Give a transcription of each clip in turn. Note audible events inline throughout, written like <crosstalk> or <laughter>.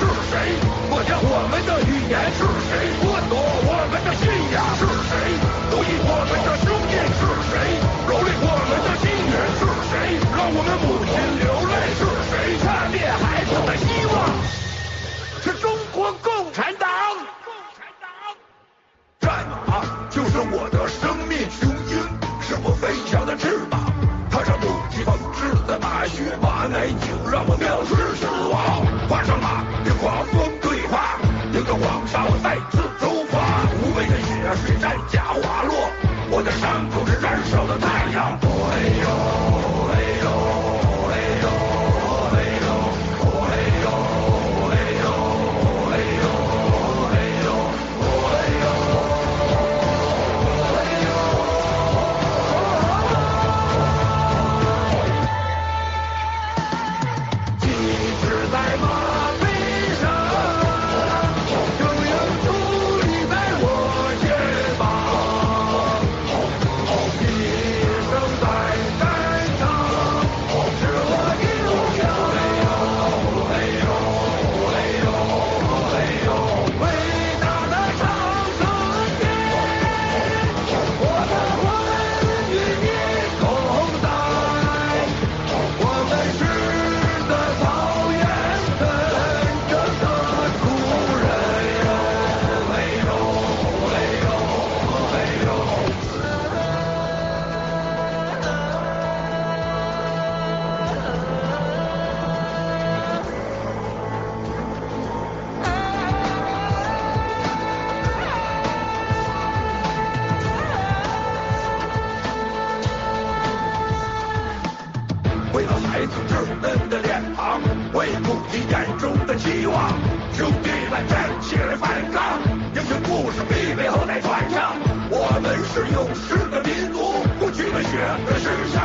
是谁抹掉我们的语言？是谁剥夺我们的信仰？是谁奴役我们的兄弟？是谁蹂躏我们的亲人？是谁让我们母亲流泪？是谁掐灭孩子的希望？是中。勇士的民族不惧的血，是不是？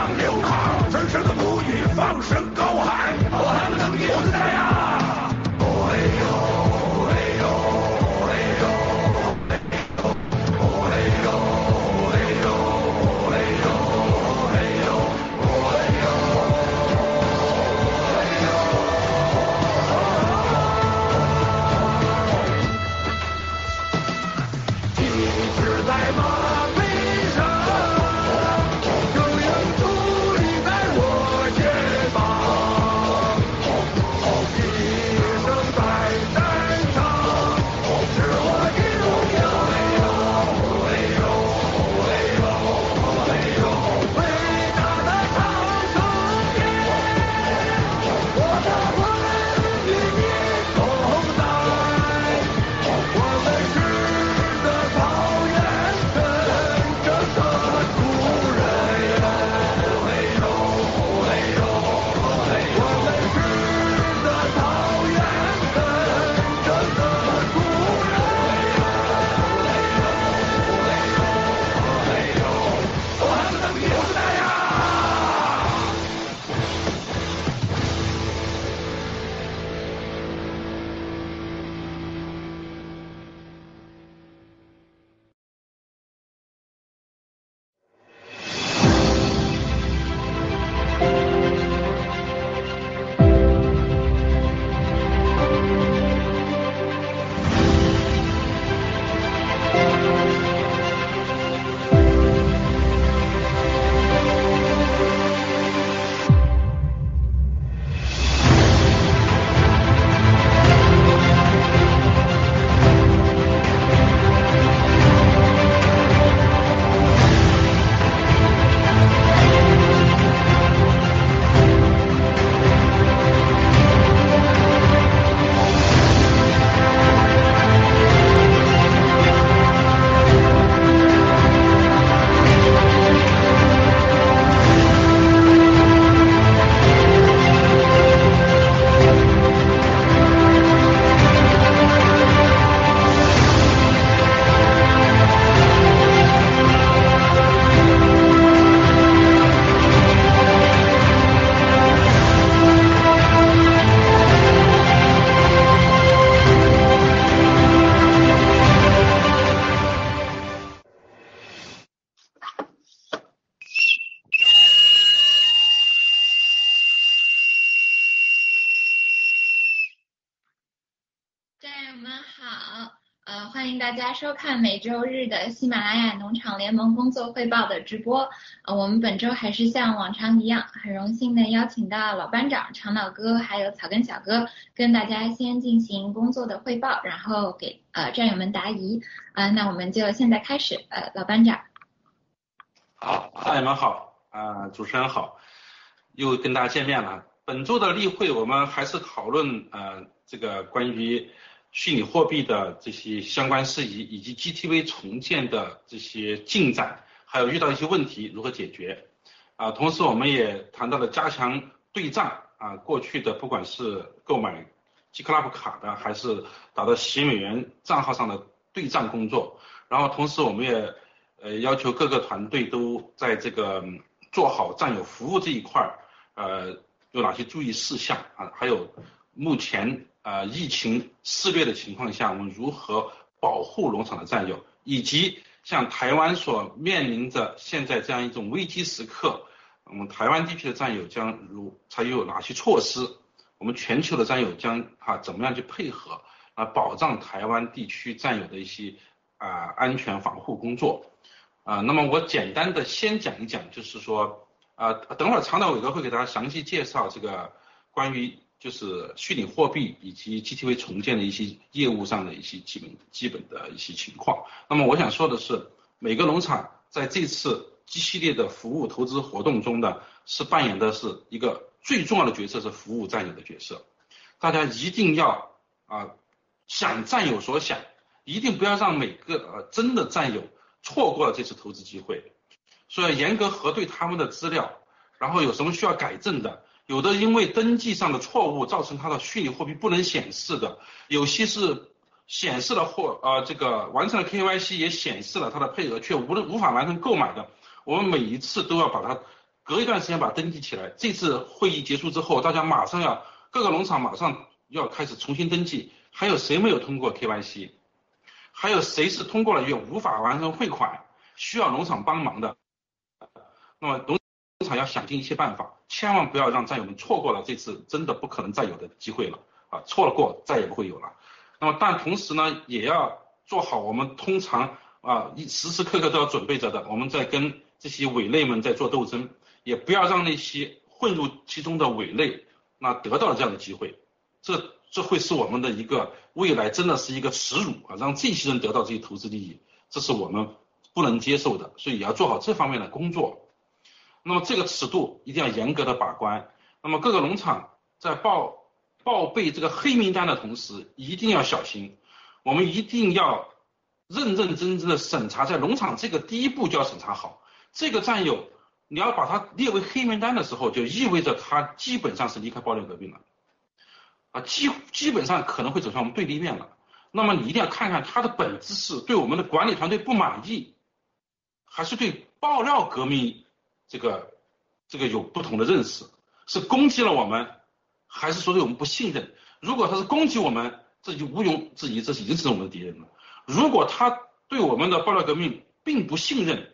收看每周日的喜马拉雅农场联盟工作汇报的直播。呃，我们本周还是像往常一样，很荣幸的邀请到老班长、长脑哥还有草根小哥，跟大家先进行工作的汇报，然后给呃战友们答疑。啊，那我们就现在开始。呃，老班长。好，战友们好，啊，主持人好，又跟大家见面了。本周的例会，我们还是讨论呃这个关于。虚拟货币的这些相关事宜，以及 GTV 重建的这些进展，还有遇到一些问题如何解决啊？同时，我们也谈到了加强对账啊，过去的不管是购买 G Club 卡的，还是打到洗美元账号上的对账工作。然后，同时我们也呃要求各个团队都在这个做好战友服务这一块儿，呃有哪些注意事项啊？还有目前。呃，疫情肆虐的情况下，我们如何保护农场的战友，以及像台湾所面临着现在这样一种危机时刻，我们台湾地区的战友将如采取哪些措施？我们全球的战友将啊怎么样去配合啊，保障台湾地区战友的一些啊安全防护工作啊？那么我简单的先讲一讲，就是说啊，等会儿长岛伟哥会给大家详细介绍这个关于。就是虚拟货币以及 GTV 重建的一些业务上的一些基本基本的一些情况。那么我想说的是，每个农场在这次 G 系列的服务投资活动中呢，是扮演的是一个最重要的角色，是服务战友的角色。大家一定要啊想占有所想，一定不要让每个呃真的战友错过了这次投资机会。所以严格核对他们的资料，然后有什么需要改正的。有的因为登记上的错误造成他的虚拟货币不能显示的，有些是显示了货呃这个完成了 KYC 也显示了他的配额却无无法完成购买的，我们每一次都要把它隔一段时间把它登记起来。这次会议结束之后，大家马上要各个农场马上要开始重新登记，还有谁没有通过 KYC，还有谁是通过了又无法完成汇款，需要农场帮忙的，那么农。场要想尽一切办法，千万不要让战友们错过了这次真的不可能再有的机会了啊！错了过再也不会有了。那么，但同时呢，也要做好我们通常啊一时时刻刻都要准备着的，我们在跟这些伪类们在做斗争，也不要让那些混入其中的伪类那得到了这样的机会，这这会是我们的一个未来真的是一个耻辱啊！让这些人得到这些投资利益，这是我们不能接受的，所以也要做好这方面的工作。那么这个尺度一定要严格的把关。那么各个农场在报报备这个黑名单的同时，一定要小心。我们一定要认认真真的审查，在农场这个第一步就要审查好。这个战友，你要把他列为黑名单的时候，就意味着他基本上是离开爆料革命了，啊，基基本上可能会走向我们对立面了。那么你一定要看看他的本质是对我们的管理团队不满意，还是对爆料革命。这个这个有不同的认识，是攻击了我们，还是说对我们不信任？如果他是攻击我们，这就毋庸置疑，这是已经是我们的敌人了。如果他对我们的爆料革命并不信任、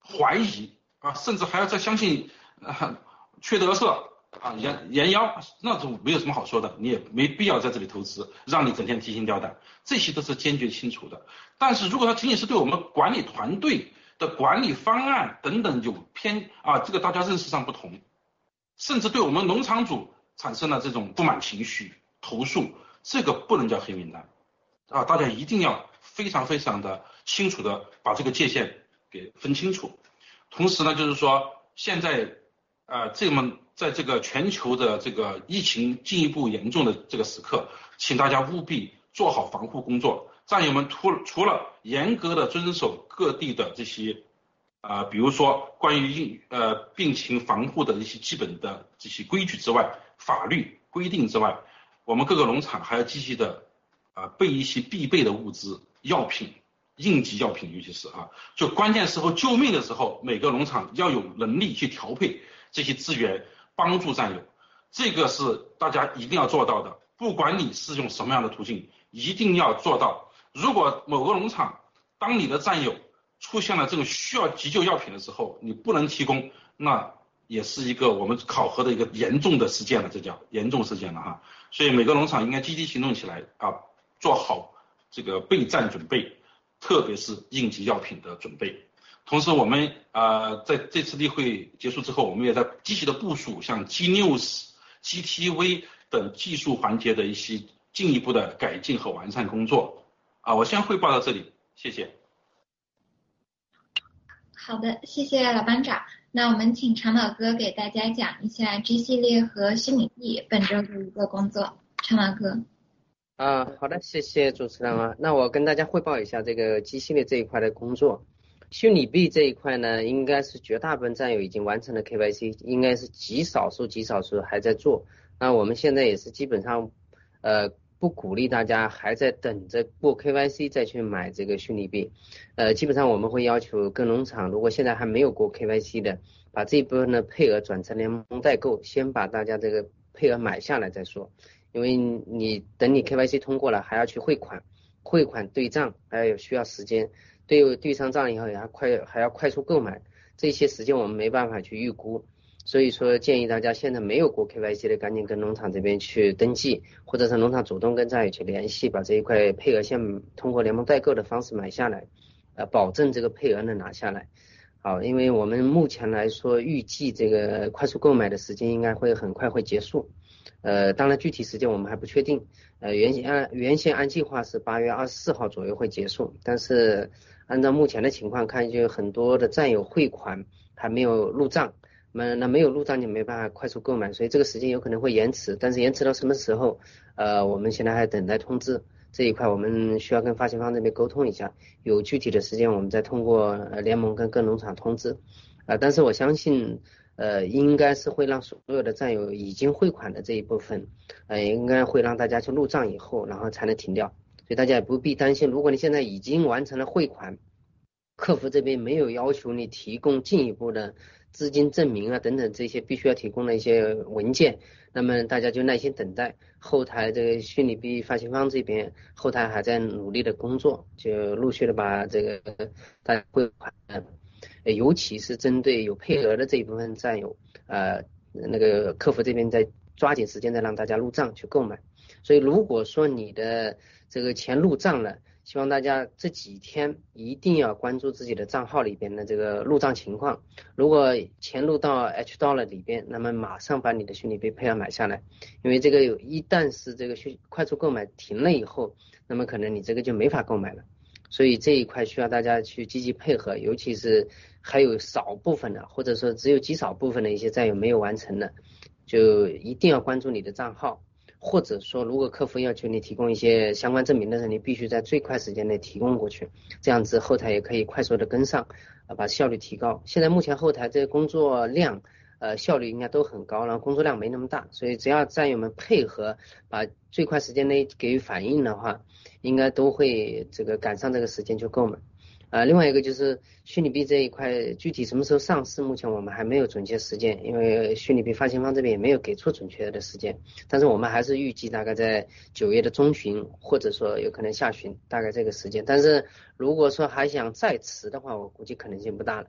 怀疑啊，甚至还要再相信啊缺德色啊严严妖，那就没有什么好说的，你也没必要在这里投资，让你整天提心吊胆，这些都是坚决清楚的。但是如果他仅仅是对我们管理团队，管理方案等等有偏啊，这个大家认识上不同，甚至对我们农场主产生了这种不满情绪投诉，这个不能叫黑名单啊，大家一定要非常非常的清楚的把这个界限给分清楚。同时呢，就是说现在啊，这么在这个全球的这个疫情进一步严重的这个时刻，请大家务必做好防护工作。战友们，除除了严格的遵守各地的这些啊，比如说关于疫呃病情防护的一些基本的这些规矩之外，法律规定之外，我们各个农场还要积极的啊备一些必备的物资、药品、应急药品，尤其是啊，就关键时候救命的时候，每个农场要有能力去调配这些资源，帮助战友，这个是大家一定要做到的，不管你是用什么样的途径，一定要做到。如果某个农场，当你的战友出现了这种需要急救药品的时候，你不能提供，那也是一个我们考核的一个严重的事件了，这叫严重事件了哈。所以每个农场应该积极行动起来啊，做好这个备战准备，特别是应急药品的准备。同时，我们啊在这次例会结束之后，我们也在积极的部署像 G News、GTV 等技术环节的一些进一步的改进和完善工作。啊，我先汇报到这里，谢谢。好的，谢谢老班长。那我们请长老哥给大家讲一下 G 系列和虚拟币本周的一个工作。长老哥。啊，好的，谢谢主持人啊。那我跟大家汇报一下这个 G 系列这一块的工作。虚拟币这一块呢，应该是绝大部分战友已经完成了 KYC，应该是极少数极少数还在做。那我们现在也是基本上，呃，不鼓励大家还在等着过 KYC 再去买这个虚拟币。呃，基本上我们会要求各农场，如果现在还没有过 KYC 的，把这一部分的配额转成联盟代购，先把大家这个配额买下来再说。因为你等你 KYC 通过了，还要去汇款，汇款对账还要有需要时间。对对上账以后，要快还要快速购买，这些时间我们没办法去预估，所以说建议大家现在没有过 KYC 的，赶紧跟农场这边去登记，或者是农场主动跟战友去联系，把这一块配额先通过联盟代购的方式买下来，呃，保证这个配额能拿下来。好，因为我们目前来说，预计这个快速购买的时间应该会很快会结束，呃，当然具体时间我们还不确定，呃，原先按原先按计划是八月二十四号左右会结束，但是。按照目前的情况看，就很多的战友汇款还没有入账，那那没有入账就没办法快速购买，所以这个时间有可能会延迟。但是延迟到什么时候？呃，我们现在还等待通知这一块，我们需要跟发行方这边沟通一下，有具体的时间我们再通过联盟跟各农场通知。啊，但是我相信，呃，应该是会让所有的战友已经汇款的这一部分，呃，应该会让大家去入账以后，然后才能停掉。所以大家也不必担心，如果你现在已经完成了汇款，客服这边没有要求你提供进一步的资金证明啊等等这些必须要提供的一些文件，那么大家就耐心等待，后台这个虚拟币发行方这边后台还在努力的工作，就陆续的把这个大家汇款，尤其是针对有配额的这一部分战友，呃，那个客服这边在抓紧时间再让大家入账去购买。所以如果说你的这个钱入账了，希望大家这几天一定要关注自己的账号里边的这个入账情况。如果钱入到 H Dollar 里边，那么马上把你的虚拟币配额买下来，因为这个有一旦是这个虚快速购买停了以后，那么可能你这个就没法购买了。所以这一块需要大家去积极配合，尤其是还有少部分的，或者说只有极少部分的一些战友没有完成的，就一定要关注你的账号。或者说，如果客服要求你提供一些相关证明的时候，你必须在最快时间内提供过去，这样子后台也可以快速的跟上，啊，把效率提高。现在目前后台这个工作量，呃，效率应该都很高，然后工作量没那么大，所以只要战友们配合，把最快时间内给予反应的话，应该都会这个赶上这个时间就够了。啊，另外一个就是虚拟币这一块，具体什么时候上市，目前我们还没有准确时间，因为虚拟币发行方这边也没有给出准确的时间。但是我们还是预计大概在九月的中旬，或者说有可能下旬，大概这个时间。但是如果说还想再迟的话，我估计可能性不大了，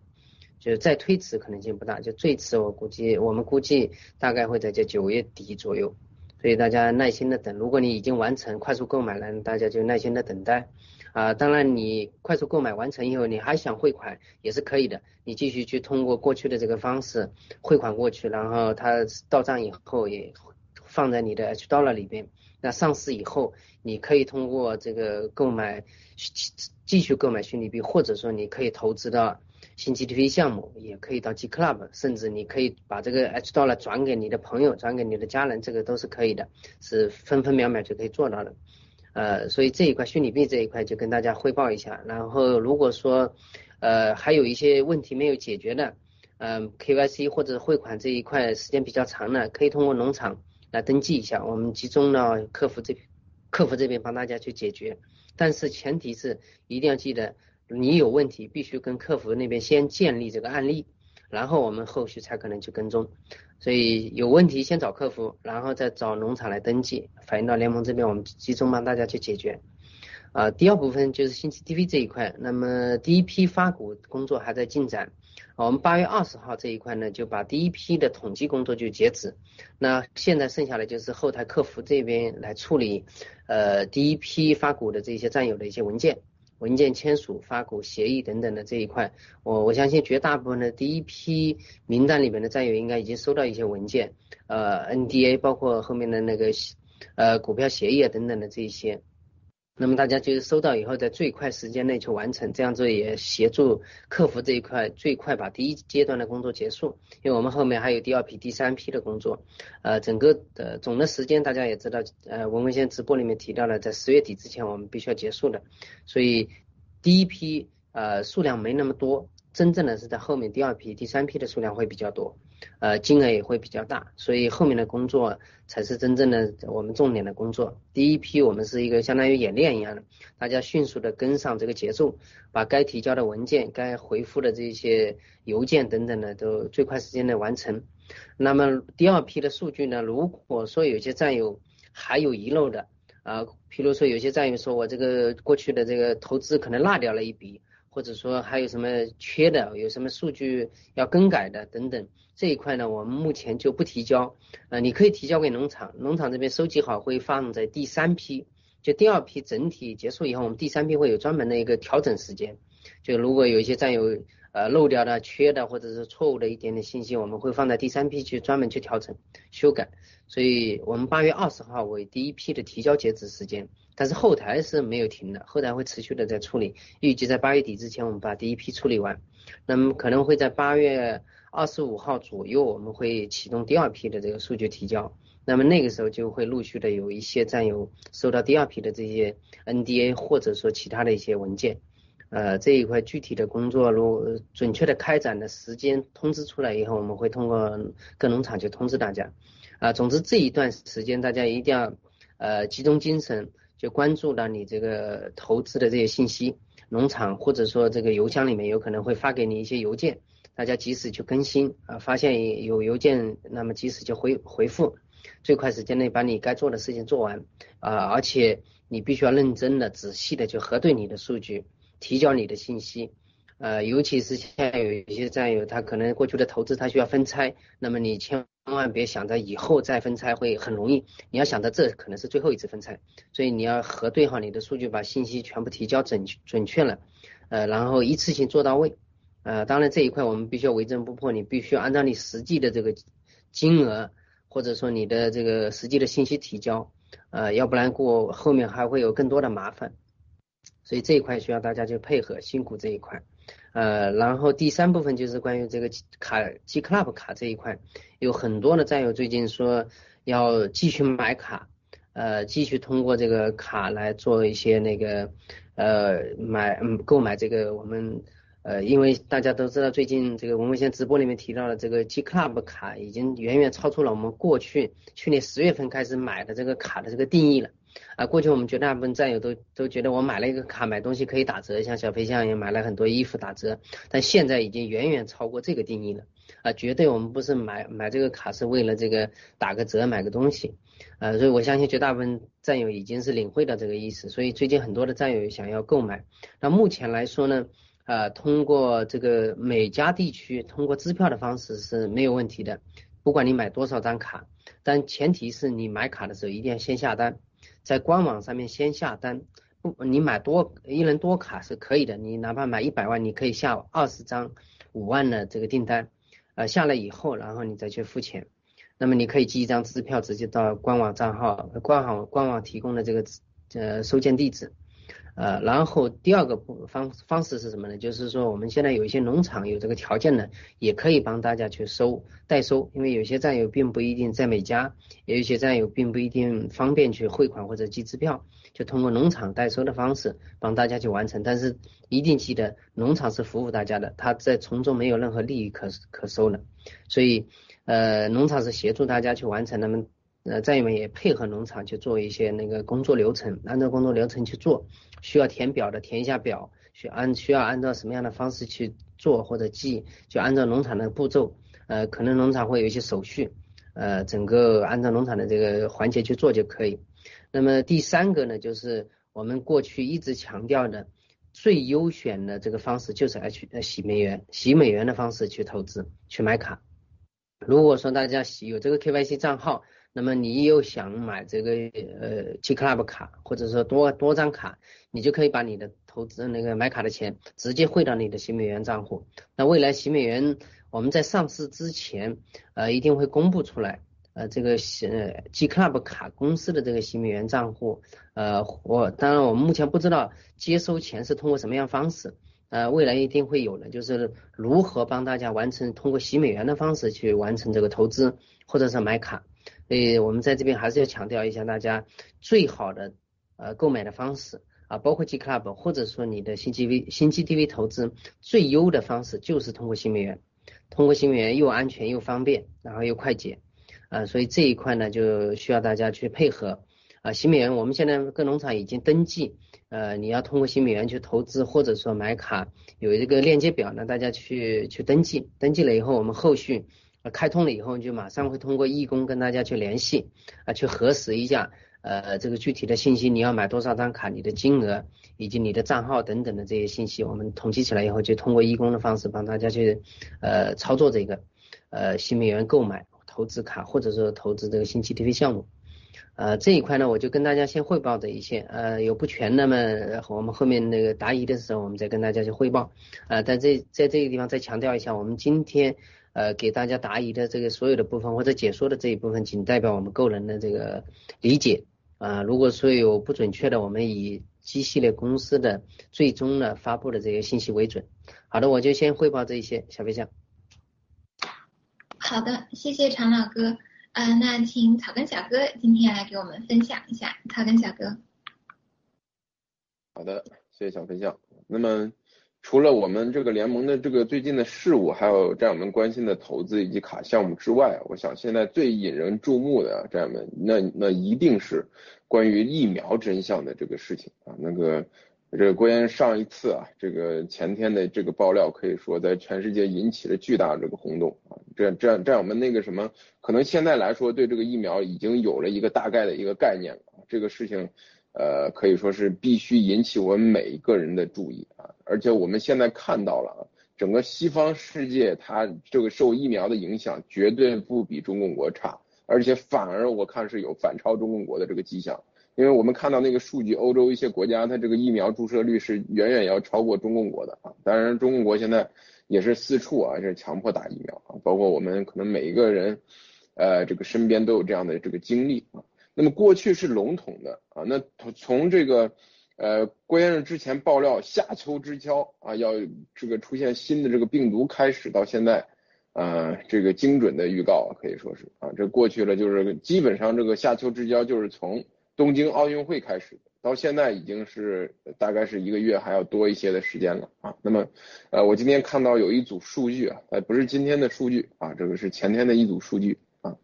就是再推迟可能性不大，就最迟我估计我们估计大概会在这九月底左右。所以大家耐心的等，如果你已经完成快速购买了，大家就耐心的等待。啊，当然，你快速购买完成以后，你还想汇款也是可以的。你继续去通过过去的这个方式汇款过去，然后它到账以后也放在你的 H Dollar 里边。那上市以后，你可以通过这个购买继续购买虚拟币，或者说你可以投资到新 GTP 项目，也可以到 G Club，甚至你可以把这个 H Dollar 转给你的朋友，转给你的家人，这个都是可以的，是分分秒秒就可以做到的。呃，所以这一块虚拟币这一块就跟大家汇报一下。然后如果说呃还有一些问题没有解决的，嗯，KYC 或者汇款这一块时间比较长的，可以通过农场来登记一下，我们集中到客服这，客服这边帮大家去解决。但是前提是一定要记得，你有问题必须跟客服那边先建立这个案例，然后我们后续才可能去跟踪。所以有问题先找客服，然后再找农场来登记，反映到联盟这边，我们集中帮大家去解决。啊，第二部分就是信息 DV 这一块，那么第一批发股工作还在进展。我们八月二十号这一块呢，就把第一批的统计工作就截止。那现在剩下的就是后台客服这边来处理，呃，第一批发股的这些战友的一些文件、文件签署、发股协议等等的这一块。我我相信绝大部分的第一批名单里面的战友应该已经收到一些文件，呃，NDA 包括后面的那个呃股票协议啊等等的这一些。那么大家就是收到以后，在最快时间内去完成，这样子也协助客服这一块最快把第一阶段的工作结束。因为我们后面还有第二批、第三批的工作，呃，整个的总的时间大家也知道，呃，文文先直播里面提到了，在十月底之前我们必须要结束的，所以第一批呃数量没那么多，真正的是在后面第二批、第三批的数量会比较多。呃，金额也会比较大，所以后面的工作才是真正的我们重点的工作。第一批我们是一个相当于演练一样的，大家迅速的跟上这个节奏，把该提交的文件、该回复的这些邮件等等的都最快时间内完成。那么第二批的数据呢？如果说有些战友还有遗漏的，啊，譬如说有些战友说我这个过去的这个投资可能落掉了一笔。或者说还有什么缺的，有什么数据要更改的等等，这一块呢，我们目前就不提交。呃，你可以提交给农场，农场这边收集好会放在第三批，就第二批整体结束以后，我们第三批会有专门的一个调整时间。就如果有一些占有呃漏掉的、缺的或者是错误的一点点信息，我们会放在第三批去专门去调整修改。所以我们八月二十号为第一批的提交截止时间。但是后台是没有停的，后台会持续的在处理，预计在八月底之前我们把第一批处理完，那么可能会在八月二十五号左右我们会启动第二批的这个数据提交，那么那个时候就会陆续的有一些战友收到第二批的这些 NDA 或者说其他的一些文件，呃这一块具体的工作如准确的开展的时间通知出来以后，我们会通过各农场去通知大家，啊总之这一段时间大家一定要呃集中精神。就关注到你这个投资的这些信息，农场或者说这个邮箱里面有可能会发给你一些邮件，大家及时去更新啊，发现有邮件，那么及时就回回复，最快时间内把你该做的事情做完啊，而且你必须要认真的、仔细的去核对你的数据，提交你的信息。呃，尤其是现在有一些战友，他可能过去的投资他需要分拆，那么你千万别想着以后再分拆会很容易，你要想着这可能是最后一次分拆，所以你要核对好你的数据，把信息全部提交准准确了，呃，然后一次性做到位，呃，当然这一块我们必须要为正不破，你必须要按照你实际的这个金额或者说你的这个实际的信息提交，呃，要不然过后面还会有更多的麻烦，所以这一块需要大家去配合，辛苦这一块。呃，然后第三部分就是关于这个卡 G Club 卡这一块，有很多的战友最近说要继续买卡，呃，继续通过这个卡来做一些那个呃买嗯购买这个我们呃，因为大家都知道最近这个文文先直播里面提到的这个 G Club 卡已经远远超出了我们过去去年十月份开始买的这个卡的这个定义了。啊，过去我们绝大部分战友都都觉得我买了一个卡买东西可以打折，像小飞象也买了很多衣服打折，但现在已经远远超过这个定义了。啊，绝对我们不是买买这个卡是为了这个打个折买个东西，呃，所以我相信绝大部分战友已经是领会到这个意思，所以最近很多的战友想要购买。那目前来说呢，呃，通过这个每家地区通过支票的方式是没有问题的，不管你买多少张卡，但前提是你买卡的时候一定要先下单。在官网上面先下单，不，你买多一人多卡是可以的，你哪怕买一百万，你可以下二十张五万的这个订单，呃，下来以后，然后你再去付钱，那么你可以寄一张支票直接到官网账号，官网官网提供的这个呃收件地址。呃，然后第二个方方式是什么呢？就是说我们现在有一些农场有这个条件的，也可以帮大家去收代收，因为有些战友并不一定在每家，有一些战友并不一定方便去汇款或者寄支票，就通过农场代收的方式帮大家去完成。但是一定记得，农场是服务大家的，他在从中没有任何利益可可收的，所以呃，农场是协助大家去完成那么。呃，战友们也配合农场去做一些那个工作流程，按照工作流程去做，需要填表的填一下表，需按需要按照什么样的方式去做或者记，就按照农场的步骤，呃，可能农场会有一些手续，呃，整个按照农场的这个环节去做就可以。那么第三个呢，就是我们过去一直强调的最优选的这个方式就是 H 呃洗美元，洗美元的方式去投资去买卡。如果说大家洗有这个 KYC 账号，那么你又想买这个呃 G Club 卡，或者说多多张卡，你就可以把你的投资那个买卡的钱直接汇到你的洗美元账户。那未来洗美元我们在上市之前，呃一定会公布出来。呃，这个呃 G Club 卡公司的这个洗美元账户，呃，我当然我们目前不知道接收钱是通过什么样方式，呃，未来一定会有的，就是如何帮大家完成通过洗美元的方式去完成这个投资或者是买卡。所以我们在这边还是要强调一下，大家最好的呃购买的方式啊，包括 G Club 或者说你的新 G V 新 G D V 投资最优的方式就是通过新美元，通过新美元又安全又方便，然后又快捷。啊，所以这一块呢，就需要大家去配合啊。新美元，我们现在各农场已经登记，呃，你要通过新美元去投资或者说买卡，有一个链接表呢，大家去去登记。登记了以后，我们后续开通了以后，就马上会通过义工跟大家去联系啊，去核实一下呃这个具体的信息，你要买多少张卡，你的金额以及你的账号等等的这些信息，我们统计起来以后，就通过义工的方式帮大家去呃操作这个呃新美元购买。投资卡或者说投资这个新 GTV 项目，呃这一块呢我就跟大家先汇报这一些，呃有不全那么我们后面那个答疑的时候我们再跟大家去汇报，呃在这在这个地方再强调一下，我们今天呃给大家答疑的这个所有的部分或者解说的这一部分，仅代表我们个人的这个理解，啊如果说有不准确的，我们以机系列公司的最终的发布的这些信息为准。好的，我就先汇报这一些，小飞象。好的，谢谢常老哥。呃，那请草根小哥今天来给我们分享一下。草根小哥。好的，谢谢小飞象。那么，除了我们这个联盟的这个最近的事务，还有战友们关心的投资以及卡项目之外，我想现在最引人注目的战友们，那那一定是关于疫苗真相的这个事情啊，那个。这个郭岩上一次啊，这个前天的这个爆料可以说在全世界引起了巨大这个轰动啊。这这样这样，我们那个什么，可能现在来说对这个疫苗已经有了一个大概的一个概念了。这个事情，呃，可以说是必须引起我们每一个人的注意啊。而且我们现在看到了啊，整个西方世界它这个受疫苗的影响绝对不比中共国差，而且反而我看是有反超中共国的这个迹象。因为我们看到那个数据，欧洲一些国家它这个疫苗注射率是远远要超过中共国的啊。当然，中共国现在也是四处啊是强迫打疫苗啊，包括我们可能每一个人，呃，这个身边都有这样的这个经历啊。那么过去是笼统的啊，那从从这个呃郭先生之前爆料夏秋之交啊要这个出现新的这个病毒开始到现在，呃这个精准的预告可以说是啊这过去了就是基本上这个夏秋之交就是从。东京奥运会开始，到现在已经是大概是一个月还要多一些的时间了啊。那么，呃，我今天看到有一组数据啊，呃，不是今天的数据啊，这个是前天的一组数据啊，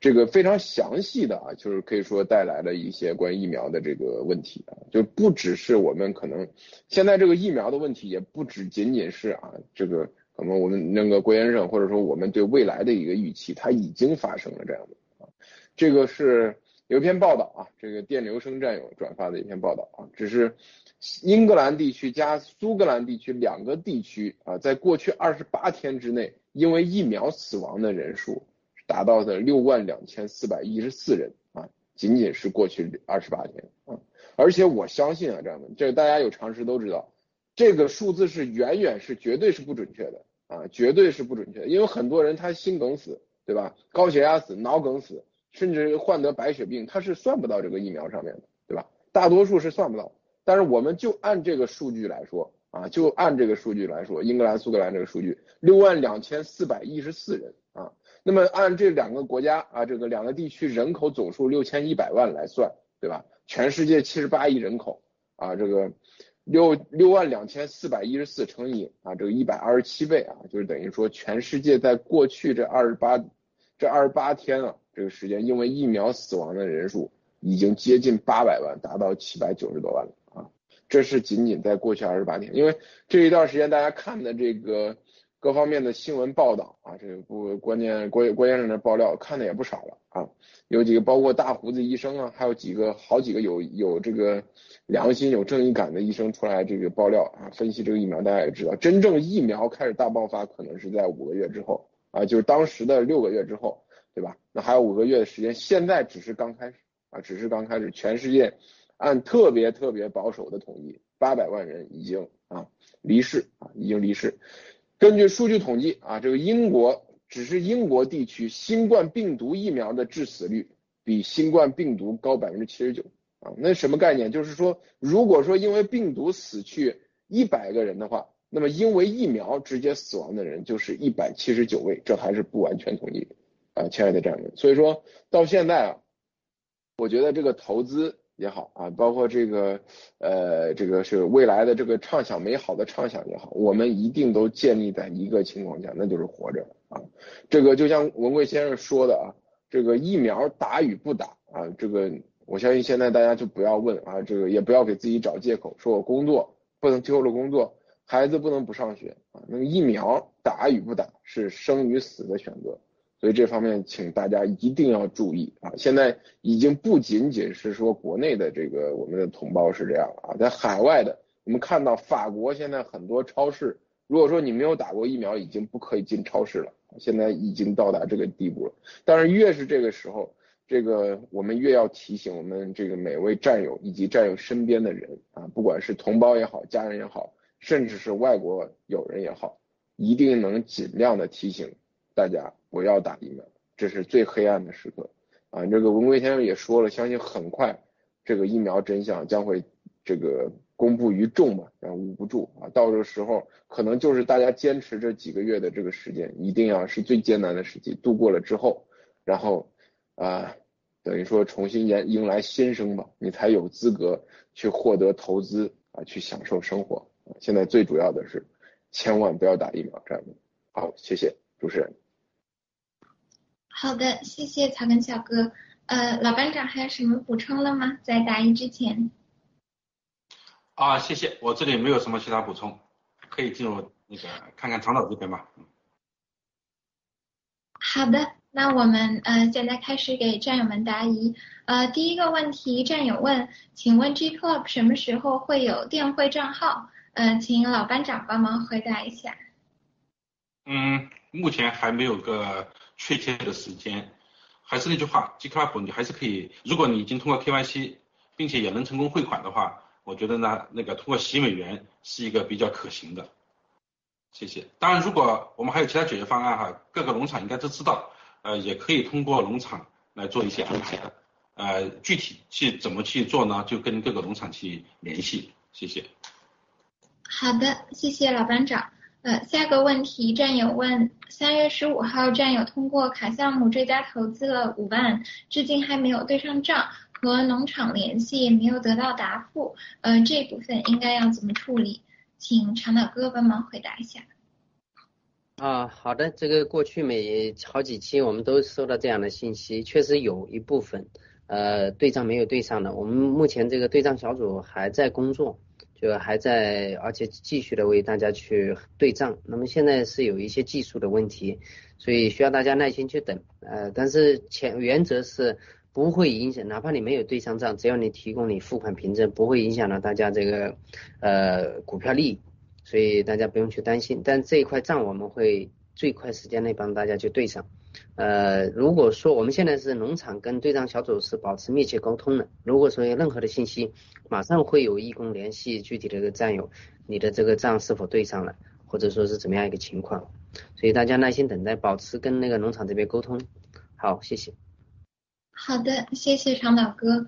这个非常详细的啊，就是可以说带来了一些关于疫苗的这个问题啊，就不只是我们可能现在这个疫苗的问题，也不只仅仅是啊，这个可能我们那个郭先生或者说我们对未来的一个预期，它已经发生了这样的啊，这个是。有一篇报道啊，这个电流声战友转发的一篇报道啊，只是英格兰地区加苏格兰地区两个地区啊，在过去二十八天之内，因为疫苗死亡的人数达到的六万两千四百一十四人啊，仅仅是过去二十八天啊，而且我相信啊，这样的，这个大家有常识都知道，这个数字是远远是绝对是不准确的啊，绝对是不准确，因为很多人他心梗死，对吧？高血压死，脑梗死。甚至患得白血病，他是算不到这个疫苗上面的，对吧？大多数是算不到。但是我们就按这个数据来说啊，就按这个数据来说，英格兰、苏格兰这个数据，六万两千四百一十四人。那么按这两个国家啊，这个两个地区人口总数六千一百万来算，对吧？全世界七十八亿人口啊，这个六六万两千四百一十四乘以啊这个一百二十七倍啊，就是等于说全世界在过去这二十八这二十八天啊。这个时间，因为疫苗死亡的人数已经接近八百万，达到七百九十多万了啊！这是仅仅在过去二十八天，因为这一段时间大家看的这个各方面的新闻报道啊，这个不关键郭郭先生的爆料看的也不少了啊，有几个包括大胡子医生啊，还有几个好几个有有这个良心有正义感的医生出来这个爆料啊，分析这个疫苗，大家也知道，真正疫苗开始大爆发可能是在五个月之后啊，就是当时的六个月之后，对吧？那还有五个月的时间，现在只是刚开始啊，只是刚开始，全世界按特别特别保守的统计，八百万人已经啊离世啊，已经离世。根据数据统计啊，这个英国只是英国地区新冠病毒疫苗的致死率比新冠病毒高百分之七十九啊，那什么概念？就是说，如果说因为病毒死去一百个人的话，那么因为疫苗直接死亡的人就是一百七十九位，这还是不完全统计啊，亲爱的战友们。所以说到现在啊，我觉得这个投资。也好啊，包括这个呃，这个是未来的这个畅想美好的畅想也好，我们一定都建立在一个情况下，那就是活着啊。这个就像文贵先生说的啊，这个疫苗打与不打啊，这个我相信现在大家就不要问啊，这个也不要给自己找借口，说我工作不能丢了工作，孩子不能不上学啊。那个疫苗打与不打是生与死的选择。所以这方面，请大家一定要注意啊！现在已经不仅仅是说国内的这个我们的同胞是这样啊，在海外的，我们看到法国现在很多超市，如果说你没有打过疫苗，已经不可以进超市了。现在已经到达这个地步了。但是越是这个时候，这个我们越要提醒我们这个每位战友以及战友身边的人啊，不管是同胞也好，家人也好，甚至是外国友人也好，一定能尽量的提醒。大家不要打疫苗，这是最黑暗的时刻啊！这个文贵先生也说了，相信很快这个疫苗真相将会这个公布于众嘛，然后捂不住啊！到这个时候，可能就是大家坚持这几个月的这个时间，一定要是最艰难的时期度过了之后，然后啊，等于说重新迎迎来新生吧，你才有资格去获得投资啊，去享受生活。现在最主要的是，千万不要打疫苗，这样的。好，谢谢主持人。好的，谢谢草根小哥。呃，老班长还有什么补充了吗？在答疑之前。啊，谢谢，我这里没有什么其他补充，可以进入那个看看长岛这边吧。好的，那我们呃现在开始给战友们答疑。呃，第一个问题，战友问，请问 G Club 什么时候会有电汇账号？呃，请老班长帮忙回答一下。嗯，目前还没有个。确切的时间，还是那句话，G Club 你还是可以，如果你已经通过 KYC，并且也能成功汇款的话，我觉得呢，那个通过洗美元是一个比较可行的。谢谢。当然，如果我们还有其他解决方案哈，各个农场应该都知道，呃，也可以通过农场来做一些安排的。呃，具体去怎么去做呢？就跟各个农场去联系。谢谢。好的，谢谢老班长。呃，下个问题，战友问：三月十五号，战友通过卡项目追加投资了五万，至今还没有对上账，和农场联系没有得到答复，呃，这部分应该要怎么处理？请长岛哥帮忙回答一下。啊，好的，这个过去每好几期我们都收到这样的信息，确实有一部分呃对账没有对上的，我们目前这个对账小组还在工作。就还在，而且继续的为大家去对账。那么现在是有一些技术的问题，所以需要大家耐心去等。呃，但是前原则是不会影响，哪怕你没有对上账，只要你提供你付款凭证，不会影响到大家这个呃股票利益，所以大家不用去担心。但这一块账我们会最快时间内帮大家去对上。呃，如果说我们现在是农场跟对账小组是保持密切沟通的，如果说有任何的信息，马上会有义工联系具体的这个战友，你的这个账是否对上了，或者说是怎么样一个情况，所以大家耐心等待，保持跟那个农场这边沟通。好，谢谢。好的，谢谢长岛哥。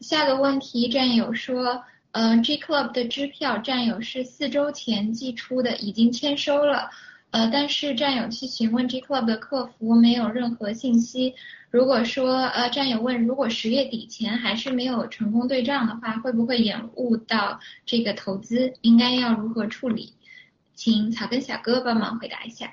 下个问题，战友说，嗯，G Club 的支票，战友是四周前寄出的，已经签收了。呃，但是战友去询问 G Club 的客服，没有任何信息。如果说呃，战友问，如果十月底前还是没有成功对账的话，会不会延误到这个投资？应该要如何处理？请草根小哥帮忙回答一下。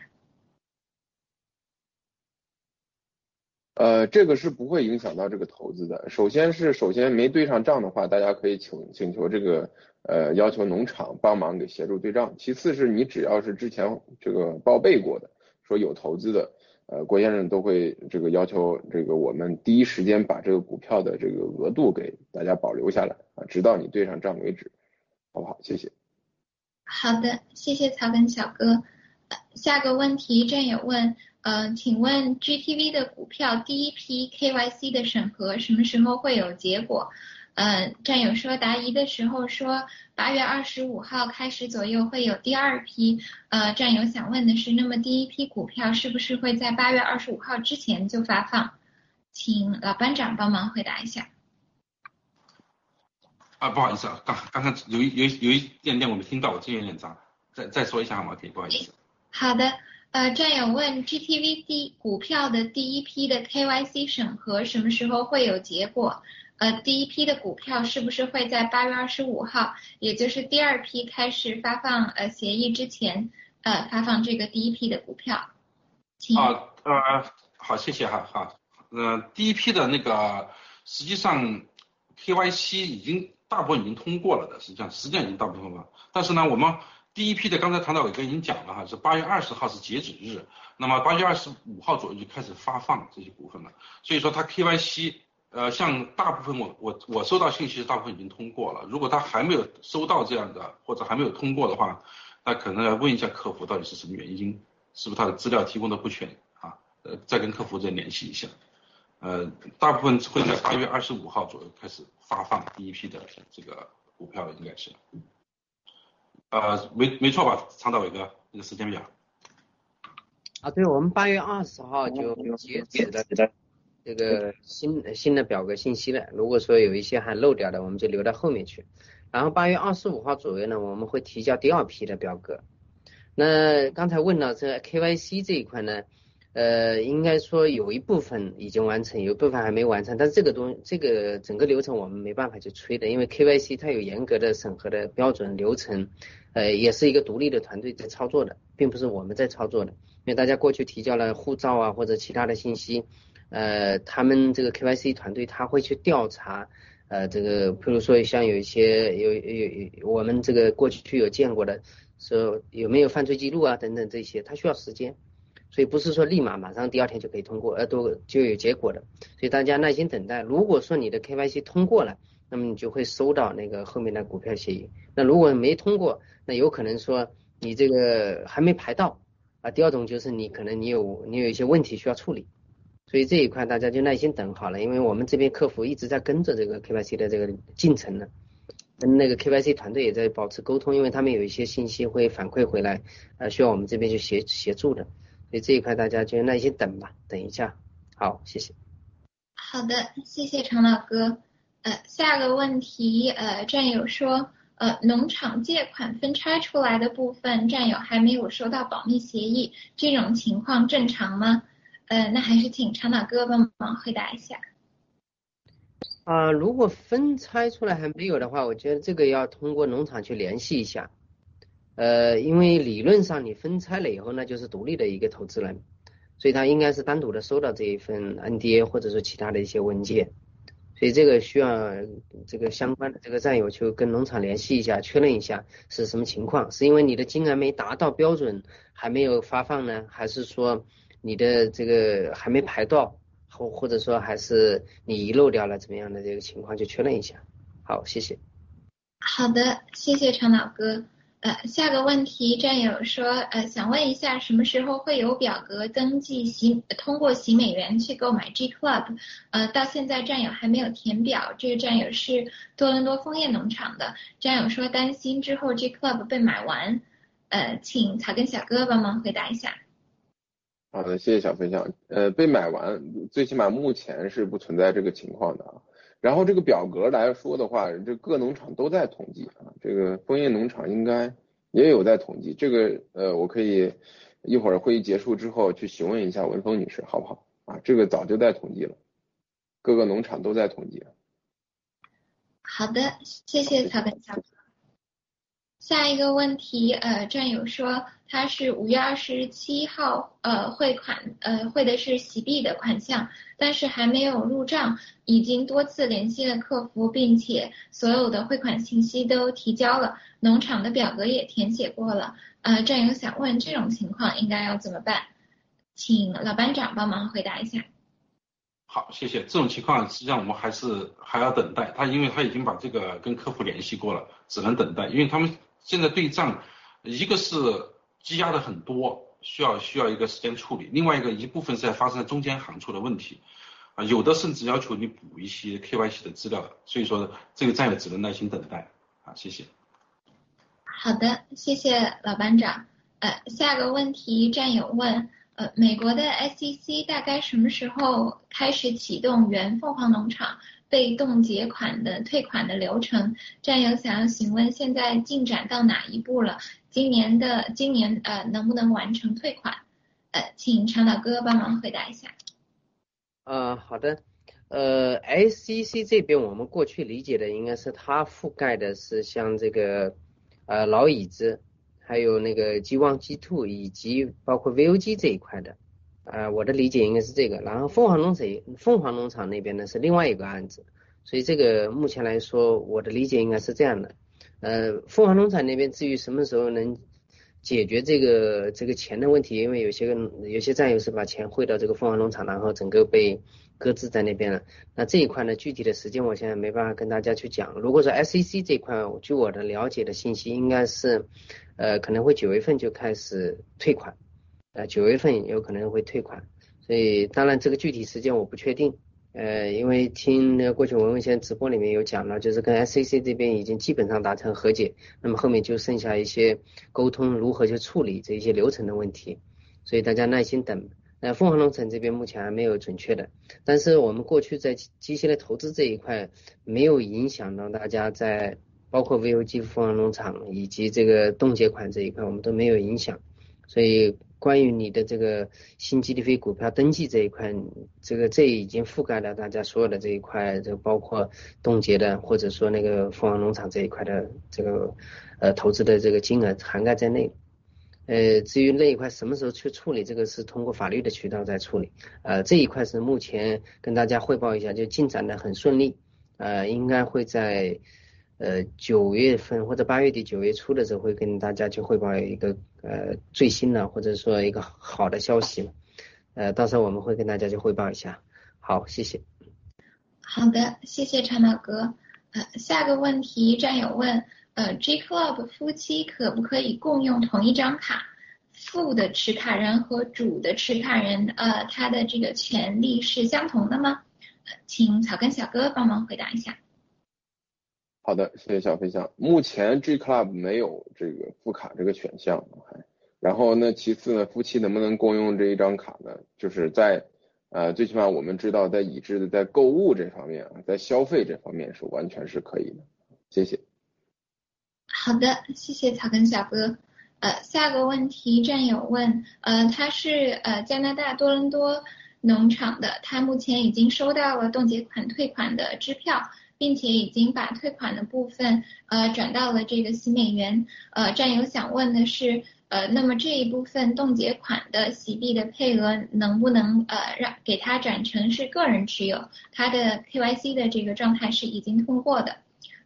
呃，这个是不会影响到这个投资的。首先是首先没对上账的话，大家可以请请求这个呃，要求农场帮忙给协助对账。其次是你只要是之前这个报备过的，说有投资的，呃，郭先生都会这个要求这个我们第一时间把这个股票的这个额度给大家保留下来啊，直到你对上账为止，好不好？谢谢。好的，谢谢草根小哥。下个问题，战友问，呃，请问 GTV 的股票第一批 KYC 的审核什么时候会有结果？呃，战友说答疑的时候说八月二十五号开始左右会有第二批。呃，战友想问的是，那么第一批股票是不是会在八月二十五号之前就发放？请老班长帮忙回答一下。啊，不好意思啊，刚刚刚有有有一点点我没听到，我这边有点杂，再再说一下好吗？可以，不好意思。好的，呃，战友问 GTV 第股票的第一批的 KYC 审核什么时候会有结果？呃，第一批的股票是不是会在八月二十五号，也就是第二批开始发放呃协议之前，呃发放这个第一批的股票？啊呃好，谢谢哈好，呃第一批的那个实际上 KYC 已经大部分已经通过了的，实际上实际上已经大部分通过了，但是呢我们。第一批的，刚才唐导伟哥已经讲了哈，是八月二十号是截止日，那么八月二十五号左右就开始发放这些股份了。所以说它 KYC，呃，像大部分我我我收到信息，大部分已经通过了。如果他还没有收到这样的，或者还没有通过的话，那可能要问一下客服到底是什么原因，是不是他的资料提供的不全啊？呃，再跟客服再联系一下。呃，大部分会在八月二十五号左右开始发放第一批的这个股票，应该是。呃，没没错吧，常导伟哥，那个时间表。啊，对，我们八月二十号就截止的这个新新的表格信息了。如果说有一些还漏掉的，我们就留到后面去。然后八月二十五号左右呢，我们会提交第二批的表格。那刚才问到这 KYC 这一块呢？呃，应该说有一部分已经完成，有一部分还没完成。但是这个东，这个整个流程我们没办法去催的，因为 KYC 它有严格的审核的标准流程，呃，也是一个独立的团队在操作的，并不是我们在操作的。因为大家过去提交了护照啊或者其他的信息，呃，他们这个 KYC 团队他会去调查，呃，这个比如说像有一些有有有我们这个过去有见过的，说有没有犯罪记录啊等等这些，他需要时间。所以不是说立马马上第二天就可以通过，呃，都就有结果的。所以大家耐心等待。如果说你的 KYC 通过了，那么你就会收到那个后面的股票协议。那如果没通过，那有可能说你这个还没排到啊。第二种就是你可能你有你有一些问题需要处理。所以这一块大家就耐心等好了，因为我们这边客服一直在跟着这个 KYC 的这个进程呢，跟那个 KYC 团队也在保持沟通，因为他们有一些信息会反馈回来，呃，需要我们这边去协协助的。所以这一块大家就耐心等吧，等一下。好，谢谢。好的，谢谢常老哥。呃，下个问题，呃，战友说，呃，农场借款分拆出来的部分，战友还没有收到保密协议，这种情况正常吗？呃，那还是请常老哥帮忙回答一下。啊，如果分拆出来还没有的话，我觉得这个要通过农场去联系一下。呃，因为理论上你分拆了以后，那就是独立的一个投资人，所以他应该是单独的收到这一份 NDA 或者说其他的一些文件，所以这个需要这个相关的这个战友去跟农场联系一下，确认一下是什么情况，是因为你的金额没达到标准还没有发放呢，还是说你的这个还没排到，或或者说还是你遗漏掉了怎么样的这个情况，就确认一下。好，谢谢。好的，谢谢常老哥。呃，下个问题，战友说，呃，想问一下，什么时候会有表格登记洗通过洗美元去购买 G Club？呃，到现在战友还没有填表。这个战友是多伦多枫叶农场的战友说，担心之后 G Club 被买完。呃，请草根小哥帮忙回答一下。好的，谢谢小分享。呃，被买完，最起码目前是不存在这个情况的啊。然后这个表格来说的话，这各农场都在统计啊，这个枫叶农场应该也有在统计。这个呃，我可以一会儿会议结束之后去询问一下文峰女士，好不好？啊，这个早就在统计了，各个农场都在统计。好的，谢谢曹本强。下一个问题，呃，战友说他是五月二十七号，呃，汇款，呃，汇的是喜币的款项，但是还没有入账，已经多次联系了客服，并且所有的汇款信息都提交了，农场的表格也填写过了，呃，战友想问这种情况应该要怎么办？请老班长帮忙回答一下。好，谢谢。这种情况实际上我们还是还要等待，他因为他已经把这个跟客服联系过了，只能等待，因为他们。现在对账，一个是积压的很多，需要需要一个时间处理；另外一个一部分是在发生在中间行处的问题，啊，有的甚至要求你补一些 KYC 的资料，所以说这个战友只能耐心等待。啊，谢谢。好的，谢谢老班长。呃，下个问题战友问，呃，美国的 SEC 大概什么时候开始启动原凤凰农场？被冻结款的退款的流程，战友想要询问现在进展到哪一步了？今年的今年呃能不能完成退款？呃，请常老哥帮忙回答一下。呃，好的，呃，SEC 这边我们过去理解的应该是它覆盖的是像这个呃老椅子，还有那个 G One G Two 以及包括 VOG 这一块的。呃，我的理解应该是这个，然后凤凰农场凤凰农场那边呢是另外一个案子，所以这个目前来说，我的理解应该是这样的。呃，凤凰农场那边至于什么时候能解决这个这个钱的问题，因为有些个有些战友是把钱汇到这个凤凰农场，然后整个被搁置在那边了。那这一块呢，具体的时间我现在没办法跟大家去讲。如果说 SEC 这块，据我的了解的信息，应该是呃可能会九月份就开始退款。呃，九月份有可能会退款，所以当然这个具体时间我不确定。呃，因为听那过去文文先直播里面有讲了，就是跟 SCC 这边已经基本上达成和解，那么后面就剩下一些沟通如何去处理这一些流程的问题，所以大家耐心等。那凤凰农场这边目前还没有准确的，但是我们过去在机械的投资这一块没有影响到大家在包括 VOG 凤凰农场以及这个冻结款这一块，我们都没有影响，所以。关于你的这个新 GDP 股票登记这一块，这个这已经覆盖了大家所有的这一块，就包括冻结的或者说那个凤凰农场这一块的这个呃投资的这个金额涵盖在内。呃，至于那一块什么时候去处理，这个是通过法律的渠道在处理。呃，这一块是目前跟大家汇报一下，就进展的很顺利。呃，应该会在。呃，九月份或者八月底九月初的时候，会跟大家去汇报一个呃最新的或者说一个好的消息，呃，到时候我们会跟大家去汇报一下。好，谢谢。好的，谢谢长岛哥。呃，下个问题战友问，呃，G Club 夫妻可不可以共用同一张卡？副的持卡人和主的持卡人，呃，他的这个权利是相同的吗？请草根小哥帮忙回答一下。好的，谢谢小飞象。目前 G Club 没有这个副卡这个选项，还然后那其次呢，夫妻能不能共用这一张卡呢？就是在呃最起码我们知道，在已知的在购物这方面啊，在消费这方面是完全是可以的。谢谢。好的，谢谢草根小哥。呃，下个问题战友问，呃，他是呃加拿大多伦多农场的，他目前已经收到了冻结款退款的支票。并且已经把退款的部分呃转到了这个洗美元。呃，战友想问的是，呃，那么这一部分冻结款的洗币的配额能不能呃让给他转成是个人持有？他的 KYC 的这个状态是已经通过的。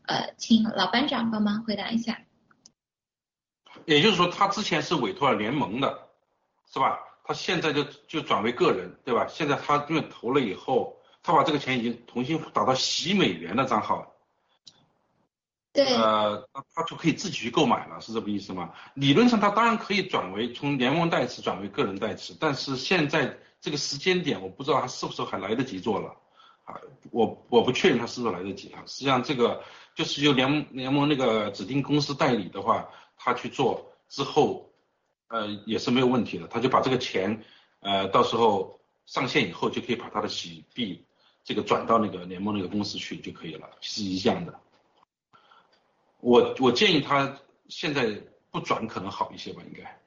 呃，请老班长帮忙回答一下。也就是说，他之前是委托了联盟的，是吧？他现在就就转为个人，对吧？现在他因为投了以后。他把这个钱已经重新打到洗美元的账号了，对，呃，他就可以自己去购买了，是这个意思吗？理论上他当然可以转为从联盟代持转为个人代持，但是现在这个时间点，我不知道他是不是还来得及做了，啊，我我不确定他是不是来得及啊。实际上这个就是由联盟联盟那个指定公司代理的话，他去做之后，呃，也是没有问题的，他就把这个钱，呃，到时候上线以后就可以把他的洗币。这个转到那个联盟那个公司去就可以了，是一样的。我我建议他现在不转可能好一些吧，应该。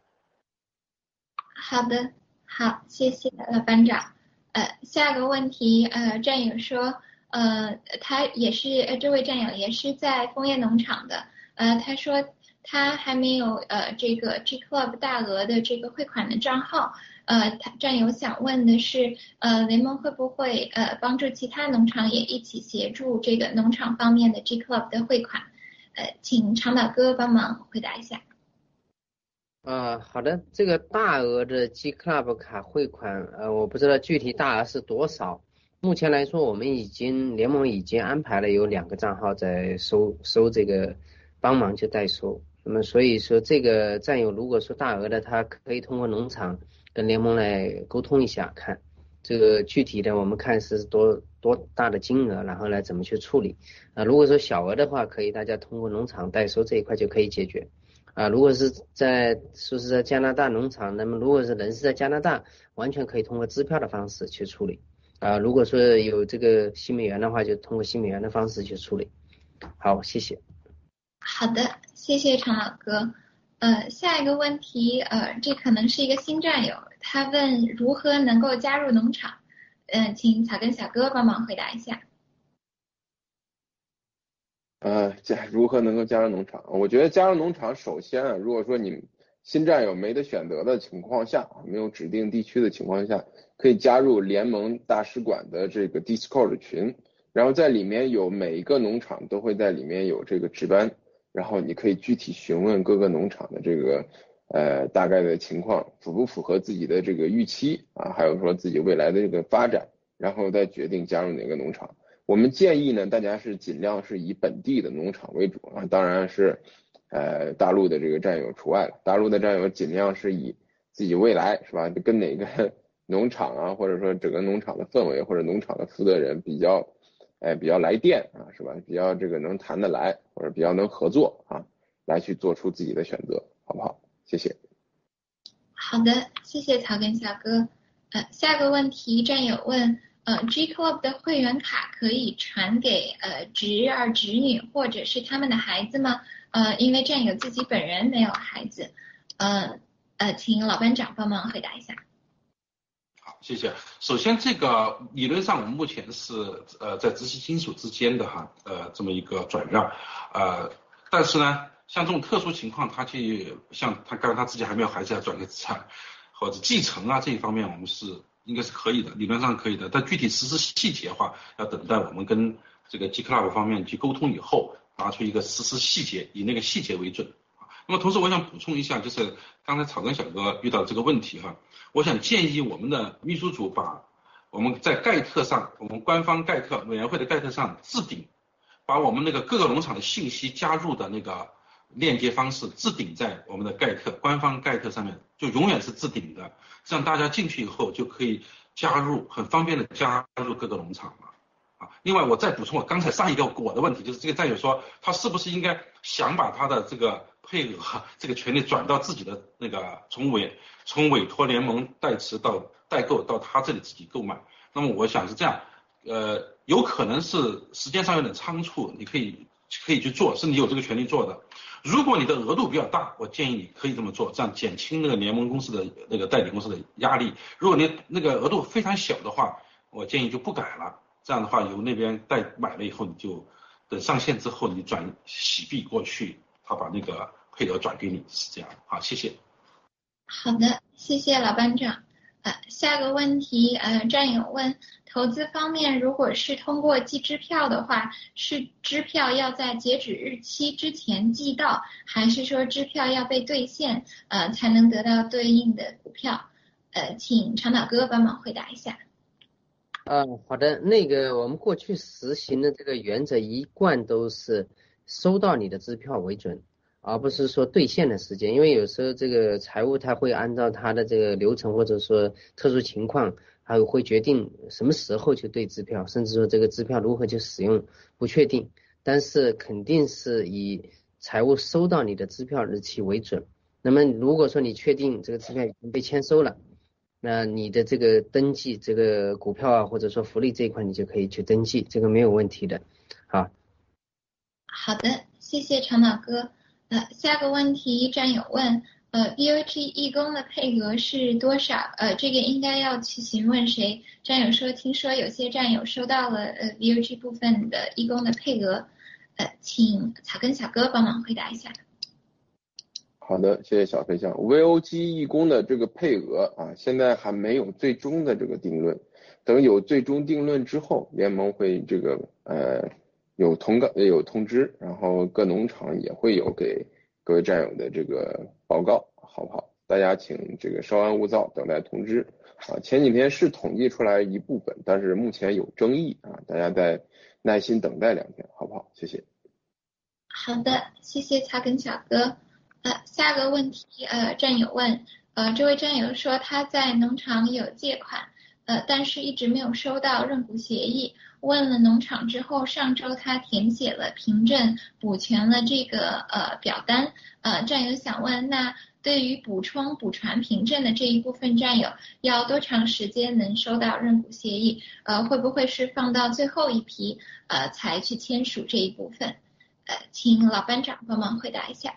好的，好，谢谢老班长。呃，下个问题，呃，战友说，呃，他也是，呃，这位战友也是在枫叶农场的，呃，他说他还没有呃这个 G Club 大额的这个汇款的账号。呃，战友想问的是，呃，联盟会不会呃帮助其他农场也一起协助这个农场方面的 G Club 的汇款？呃，请长岛哥帮忙回答一下。啊，好的，这个大额的 G Club 卡汇款，呃，我不知道具体大额是多少。目前来说，我们已经联盟已经安排了有两个账号在收收这个帮忙就代收。那么所以说，这个战友如果说大额的，他可以通过农场。跟联盟来沟通一下，看这个具体的，我们看是多多大的金额，然后来怎么去处理啊？如果说小额的话，可以大家通过农场代收这一块就可以解决啊。如果是在说是在加拿大农场，那么如果是人是在加拿大，完全可以通过支票的方式去处理啊。如果说有这个新美元的话，就通过新美元的方式去处理。好，谢谢。好的，谢谢常老哥。呃，下一个问题，呃，这可能是一个新战友，他问如何能够加入农场，嗯，请草根小哥帮忙回答一下。呃，加如何能够加入农场？我觉得加入农场，首先啊，如果说你新战友没得选择的情况下，没有指定地区的情况下，可以加入联盟大使馆的这个 Discord 群，然后在里面有每一个农场都会在里面有这个值班。然后你可以具体询问各个农场的这个呃大概的情况符不符合自己的这个预期啊，还有说自己未来的这个发展，然后再决定加入哪个农场。我们建议呢，大家是尽量是以本地的农场为主啊，当然是呃大陆的这个战友除外了。大陆的战友尽量是以自己未来是吧，跟哪个 <laughs> 农场啊，或者说整个农场的氛围或者农场的负责人比较。哎，比较来电啊，是吧？比较这个能谈得来，或者比较能合作啊，来去做出自己的选择，好不好？谢谢。好的，谢谢草根小哥。呃，下个问题，战友问，呃，G Club 的会员卡可以传给呃侄儿侄女或者是他们的孩子吗？呃，因为战友自己本人没有孩子。呃呃，请老班长帮忙回答一下。谢谢。首先，这个理论上我们目前是呃在直系亲属之间的哈呃这么一个转让，呃，但是呢，像这种特殊情况，他去像他刚刚他自己还没有孩子要转给资产或者继承啊这一方面，我们是应该是可以的，理论上可以的。但具体实施细节的话，要等待我们跟这个 G Club 方面去沟通以后，拿出一个实施细节，以那个细节为准。那么同时，我想补充一下，就是刚才草根小哥遇到这个问题哈。我想建议我们的秘书组把我们在盖特上，我们官方盖特委员会的盖特上置顶，把我们那个各个农场的信息加入的那个链接方式置顶在我们的盖特官方盖特上面，就永远是置顶的，这样大家进去以后就可以加入，很方便的加入各个农场了。啊，另外我再补充我刚才上一个我的问题，就是这个战友说他是不是应该想把他的这个配额 <laughs> 这个权利转到自己的那个从委。从委托联盟代持到代购到他这里自己购买，那么我想是这样，呃，有可能是时间上有点仓促，你可以可以去做，是你有这个权利做的。如果你的额度比较大，我建议你可以这么做，这样减轻那个联盟公司的那个代理公司的压力。如果你那个额度非常小的话，我建议就不改了。这样的话，由那边代买了以后，你就等上线之后，你转洗币过去，他把那个配额转给你，是这样。好，谢谢。好的，谢谢老班长。呃，下个问题，呃，战友问，投资方面，如果是通过寄支票的话，是支票要在截止日期之前寄到，还是说支票要被兑现，呃，才能得到对应的股票？呃，请长岛哥帮忙回答一下。嗯，好的，那个我们过去实行的这个原则一贯都是收到你的支票为准。而不是说兑现的时间，因为有时候这个财务他会按照他的这个流程或者说特殊情况，还会决定什么时候去兑支票，甚至说这个支票如何去使用不确定，但是肯定是以财务收到你的支票日期为准。那么如果说你确定这个支票已经被签收了，那你的这个登记这个股票啊，或者说福利这一块，你就可以去登记，这个没有问题的。好，好的，谢谢长岛哥。呃，下个问题，战友问，呃，BOG 义工的配额是多少？呃，这个应该要去询问谁？战友说，听说有些战友收到了呃 BOG 部分的义工的配额，呃，请草根小哥帮忙回答一下。好的，谢谢小飞象。VOG 义工的这个配额啊，现在还没有最终的这个定论，等有最终定论之后，联盟会这个呃有通告有通知，然后各农场也会有给各位战友的这个报告，好不好？大家请这个稍安勿躁，等待通知啊。前几天是统计出来一部分，但是目前有争议啊，大家再耐心等待两天，好不好？谢谢。好的，谢谢草根小哥。呃，下个问题，呃，战友问，呃，这位战友说他在农场有借款，呃，但是一直没有收到认股协议。问了农场之后，上周他填写了凭证，补全了这个呃表单。呃，战友想问，那对于补充补传凭证的这一部分战友，要多长时间能收到认股协议？呃，会不会是放到最后一批呃才去签署这一部分？呃，请老班长帮忙回答一下。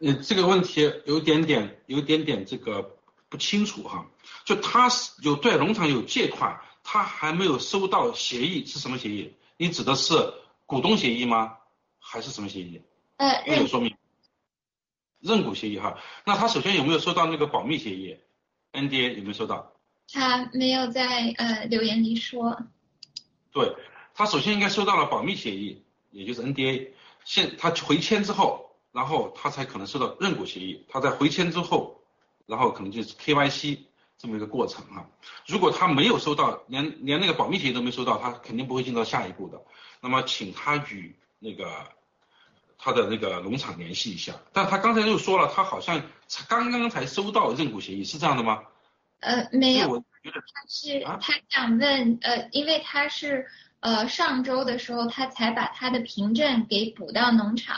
呃，这个问题有点点，有点点这个不清楚哈。就他是有对农场有借款，他还没有收到协议，是什么协议？你指的是股东协议吗？还是什么协议？呃，没有说明。认股协议哈，那他首先有没有收到那个保密协议？NDA 有没有收到？他没有在呃留言里说。对，他首先应该收到了保密协议，也就是 NDA。现他回签之后。然后他才可能收到认股协议，他在回签之后，然后可能就是 KYC 这么一个过程啊。如果他没有收到，连连那个保密协议都没收到，他肯定不会进到下一步的。那么请他与那个他的那个农场联系一下。但他刚才又说了，他好像刚刚才收到认股协议，是这样的吗？呃，没有，他是他想问，呃，因为他是呃上周的时候他才把他的凭证给补到农场。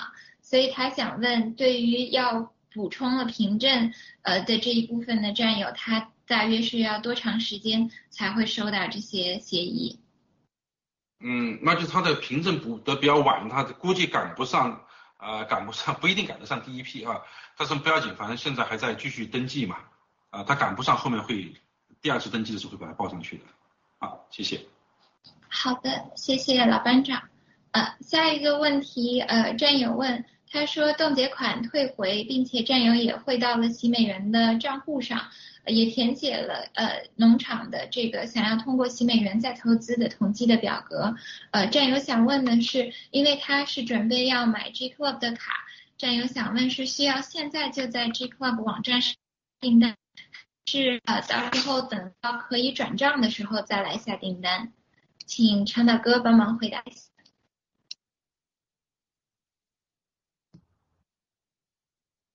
所以他想问，对于要补充了凭证呃的这一部分的战友，他大约是要多长时间才会收到这些协议？嗯，那就他的凭证补得比较晚，他估计赶不上，呃，赶不上，不一定赶得上第一批啊。但是不要紧，反正现在还在继续登记嘛，啊，他赶不上，后面会第二次登记的时候会把它报上去的。好，谢谢。好的，谢谢老班长。呃，下一个问题，呃，战友问。他说冻结款退回，并且战友也汇到了喜美元的账户上，也填写了呃农场的这个想要通过喜美元再投资的统计的表格。呃，战友想问的是，因为他是准备要买 G Club 的卡，战友想问是需要现在就在 G Club 网站上订单，是呃到时候等到可以转账的时候再来下订单？请长岛哥帮忙回答一下。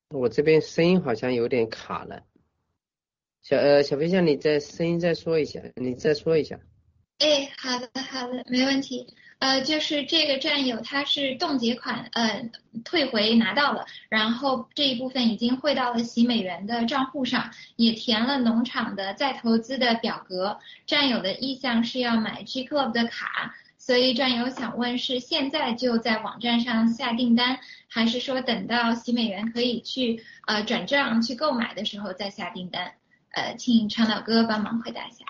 我这边声音好像有点卡了，小呃小飞象，你再声音再说一下，你再说一下。哎，好的好的，没问题。呃，就是这个战友他是冻结款，呃退回拿到了，然后这一部分已经汇到了喜美元的账户上，也填了农场的再投资的表格。战友的意向是要买 G Club 的卡。所以战友想问是现在就在网站上下订单，还是说等到洗美元可以去呃转账去购买的时候再下订单？呃，请长岛哥帮忙回答一下。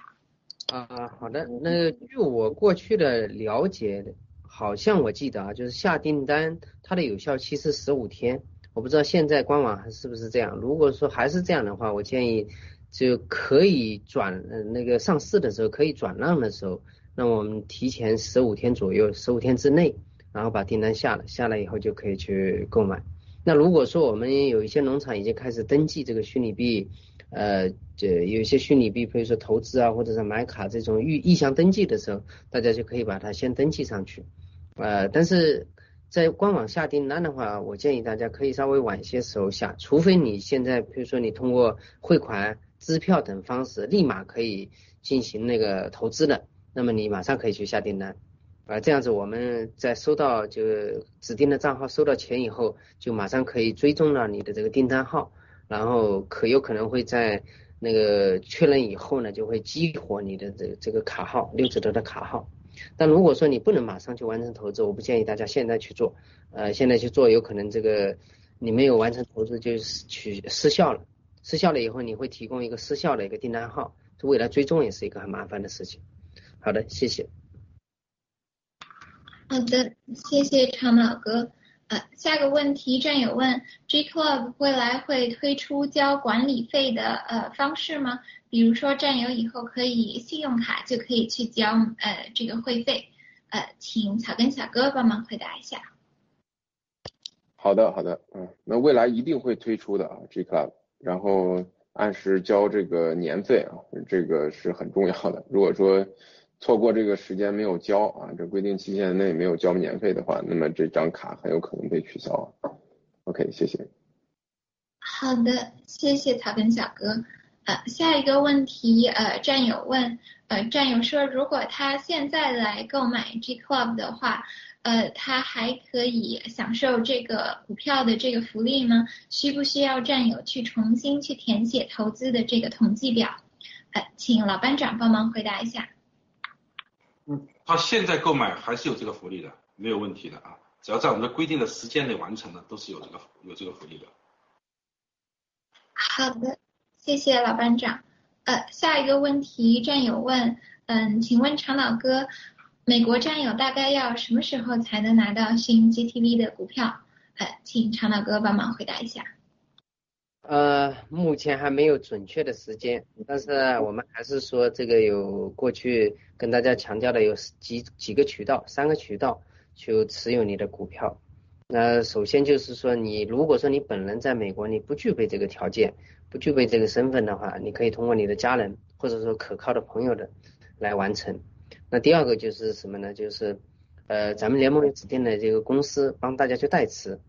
啊，好的。那据我过去的了解，好像我记得啊，就是下订单它的有效期是十五天，我不知道现在官网还是不是这样。如果说还是这样的话，我建议就可以转呃那个上市的时候可以转让的时候。那我们提前十五天左右，十五天之内，然后把订单下了，下来以后就可以去购买。那如果说我们有一些农场已经开始登记这个虚拟币，呃，这有一些虚拟币，比如说投资啊，或者是买卡这种预意向登记的时候，大家就可以把它先登记上去。呃，但是在官网下订单的话，我建议大家可以稍微晚些时候下，除非你现在，比如说你通过汇款、支票等方式，立马可以进行那个投资的。那么你马上可以去下订单，啊，这样子我们在收到就指定的账号收到钱以后，就马上可以追踪了你的这个订单号，然后可有可能会在那个确认以后呢，就会激活你的这这个卡号六折的卡号。但如果说你不能马上去完成投资，我不建议大家现在去做，呃，现在去做有可能这个你没有完成投资就取失效了，失效了以后你会提供一个失效的一个订单号，未来追踪也是一个很麻烦的事情。好的，谢谢。好的，谢谢长老哥。呃，下个问题，战友问，G Club 未来会推出交管理费的呃方式吗？比如说，战友以后可以信用卡就可以去交呃这个会费，呃，请草根小哥帮忙回答一下。好的，好的，嗯，那未来一定会推出的啊，G Club，然后按时交这个年费啊，这个是很重要的。如果说错过这个时间没有交啊，这规定期限内没有交年费的话，那么这张卡很有可能被取消。OK，谢谢。好的，谢谢草根小哥。呃，下一个问题，呃，战友问，呃，战友说，如果他现在来购买 G Club 的话，呃，他还可以享受这个股票的这个福利吗？需不需要战友去重新去填写投资的这个统计表？呃，请老班长帮忙回答一下。嗯，他现在购买还是有这个福利的，没有问题的啊，只要在我们的规定的时间内完成的，都是有这个有这个福利的。好的，谢谢老班长。呃，下一个问题，战友问，嗯，请问长老哥，美国战友大概要什么时候才能拿到新 GTV 的股票？呃，请长老哥帮忙回答一下。呃，目前还没有准确的时间，但是我们还是说这个有过去跟大家强调的有几几个渠道，三个渠道去持有你的股票。那首先就是说，你如果说你本人在美国，你不具备这个条件，不具备这个身份的话，你可以通过你的家人或者说可靠的朋友的来完成。那第二个就是什么呢？就是呃，咱们联盟指定的这个公司帮大家去代持。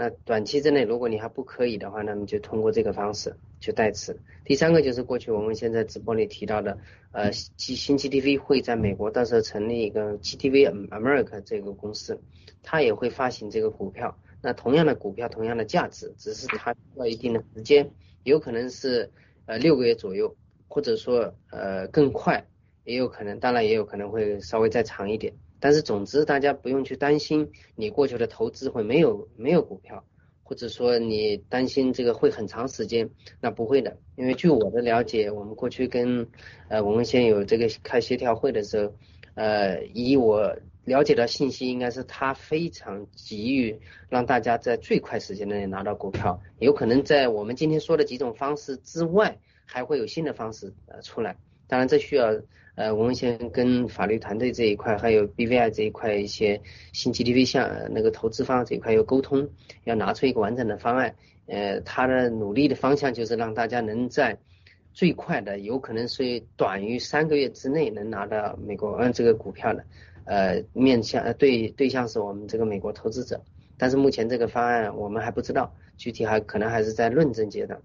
那短期之内，如果你还不可以的话，那么就通过这个方式去代持。第三个就是过去我们现在直播里提到的，呃新新 GTV 会在美国到时候成立一个 GTV America 这个公司，它也会发行这个股票。那同样的股票，同样的价值，只是它需要一定的时间，有可能是呃六个月左右，或者说呃更快，也有可能，当然也有可能会稍微再长一点。但是总之，大家不用去担心你过去的投资会没有没有股票，或者说你担心这个会很长时间，那不会的。因为据我的了解，我们过去跟呃文文先有这个开协调会的时候，呃，以我了解的信息，应该是他非常急于让大家在最快时间内拿到股票，有可能在我们今天说的几种方式之外，还会有新的方式呃出来。当然，这需要。呃，我们先跟法律团队这一块，还有 BVI 这一块一些新 GTV 项那个投资方这一块要沟通，要拿出一个完整的方案。呃，他的努力的方向就是让大家能在最快的，有可能是短于三个月之内能拿到美国嗯这个股票的。呃，面向呃对对象是我们这个美国投资者，但是目前这个方案我们还不知道，具体还可能还是在论证阶段。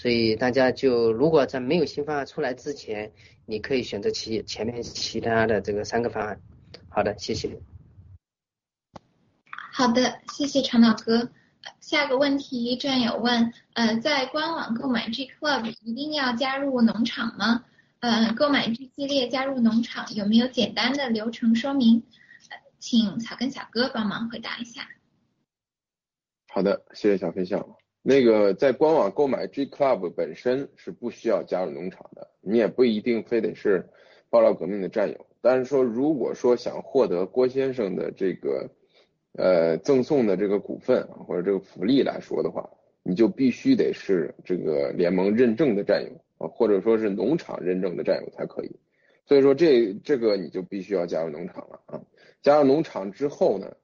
所以大家就如果在没有新方案出来之前，你可以选择其前面其他的这个三个方案。好的，谢谢。好的，谢谢长岛哥。下个问题，战友问，呃，在官网购买 G Club 一定要加入农场吗？呃，购买 G 系列加入农场有没有简单的流程说明？请草根小哥帮忙回答一下。好的，谢谢小飞象。那个在官网购买 G Club 本身是不需要加入农场的，你也不一定非得是爆料革命的战友。但是说，如果说想获得郭先生的这个呃赠送的这个股份或者这个福利来说的话，你就必须得是这个联盟认证的战友啊，或者说是农场认证的战友才可以。所以说这这个你就必须要加入农场了啊。加入农场之后呢？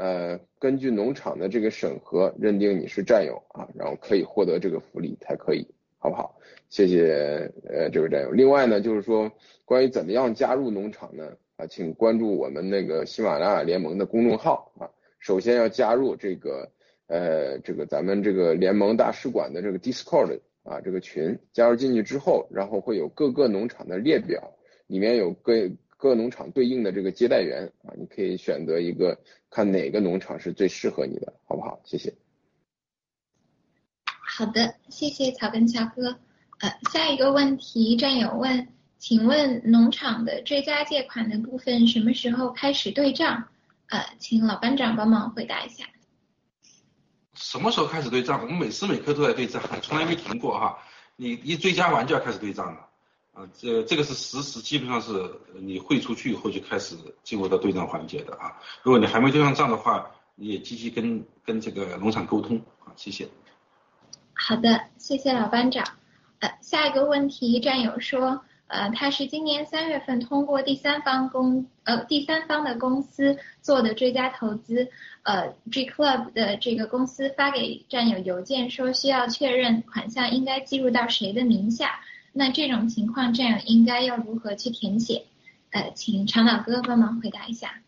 呃，根据农场的这个审核认定你是战友啊，然后可以获得这个福利才可以，好不好？谢谢呃这位战友。另外呢，就是说关于怎么样加入农场呢？啊，请关注我们那个喜马拉雅联盟的公众号啊。首先要加入这个呃这个咱们这个联盟大使馆的这个 Discord 啊这个群，加入进去之后，然后会有各个农场的列表，里面有各。各农场对应的这个接待员啊，你可以选择一个，看哪个农场是最适合你的，好不好？谢谢。好的，谢谢草根乔哥。呃，下一个问题，战友问，请问农场的追加借款的部分什么时候开始对账？呃，请老班长帮忙回答一下。什么时候开始对账？我们每时每刻都在对账，从来没停过哈。你一追加完就要开始对账了。啊，这这个是实时，基本上是你汇出去以后就开始进入到对账环节的啊。如果你还没对上账的话，你也积极跟跟这个农场沟通啊，谢谢。好的，谢谢老班长。呃，下一个问题，战友说，呃，他是今年三月份通过第三方公呃第三方的公司做的追加投资，呃，G Club 的这个公司发给战友邮件说需要确认款项应该计入到谁的名下，那这种情况战友应该要如何去填写？呃，请长岛哥帮忙回答一下。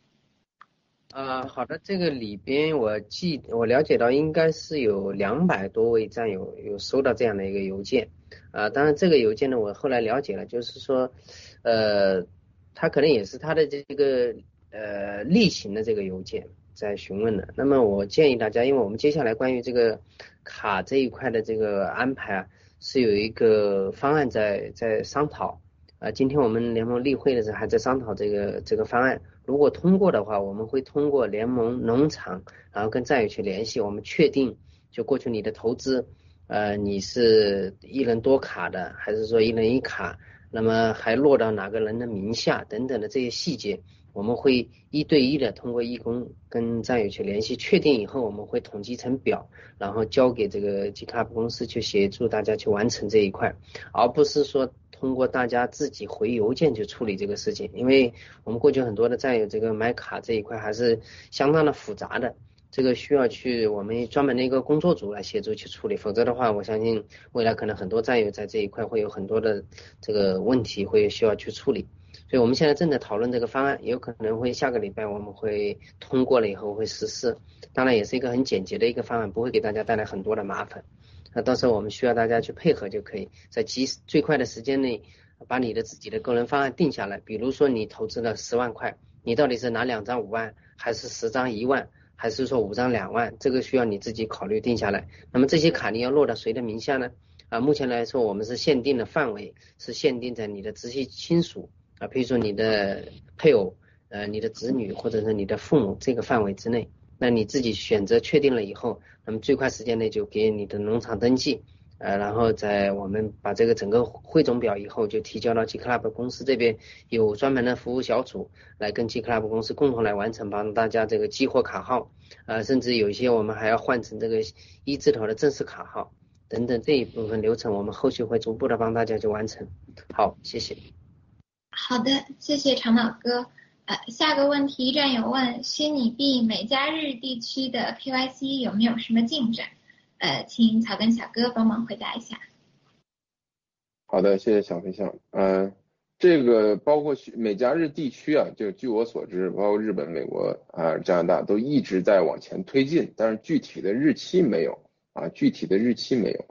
呃，好的，这个里边我记我了解到应该是有两百多位战友有收到这样的一个邮件，啊，当然这个邮件呢，我后来了解了，就是说，呃，他可能也是他的这个呃例行的这个邮件在询问的。那么我建议大家，因为我们接下来关于这个卡这一块的这个安排啊，是有一个方案在在商讨，啊，今天我们联盟例会的时候还在商讨这个这个方案。如果通过的话，我们会通过联盟农场，然后跟战友去联系，我们确定就过去你的投资，呃，你是一人多卡的，还是说一人一卡，那么还落到哪个人的名下等等的这些细节，我们会一对一的通过义工跟战友去联系，确定以后我们会统计成表，然后交给这个 G Club 公司去协助大家去完成这一块，而不是说。通过大家自己回邮件去处理这个事情，因为我们过去很多的战友这个买卡这一块还是相当的复杂的，这个需要去我们专门的一个工作组来协助去处理，否则的话，我相信未来可能很多战友在这一块会有很多的这个问题会需要去处理，所以我们现在正在讨论这个方案，有可能会下个礼拜我们会通过了以后会实施，当然也是一个很简洁的一个方案，不会给大家带来很多的麻烦。那到时候我们需要大家去配合就可以，在极最快的时间内把你的自己的个人方案定下来。比如说你投资了十万块，你到底是拿两张五万，还是十张一万，还是说五张两万？这个需要你自己考虑定下来。那么这些卡你要落到谁的名下呢？啊，目前来说我们是限定的范围是限定在你的直系亲属啊，比如说你的配偶、呃你的子女或者是你的父母这个范围之内。那你自己选择确定了以后，那么最快时间内就给你的农场登记，呃，然后在我们把这个整个汇总表以后就提交到 G Club 公司这边，有专门的服务小组来跟 G Club 公司共同来完成，帮大家这个激活卡号，呃，甚至有一些我们还要换成这个一字头的正式卡号等等这一部分流程，我们后续会逐步的帮大家去完成。好，谢谢。好的，谢谢长岛哥。呃，下个问题，战友问虚拟币美加日地区的 KYC 有没有什么进展？呃，请草根小哥帮忙回答一下。好的，谢谢小飞象。嗯，这个包括美加日地区啊，就据我所知，包括日本、美国啊、加拿大都一直在往前推进，但是具体的日期没有啊，具体的日期没有。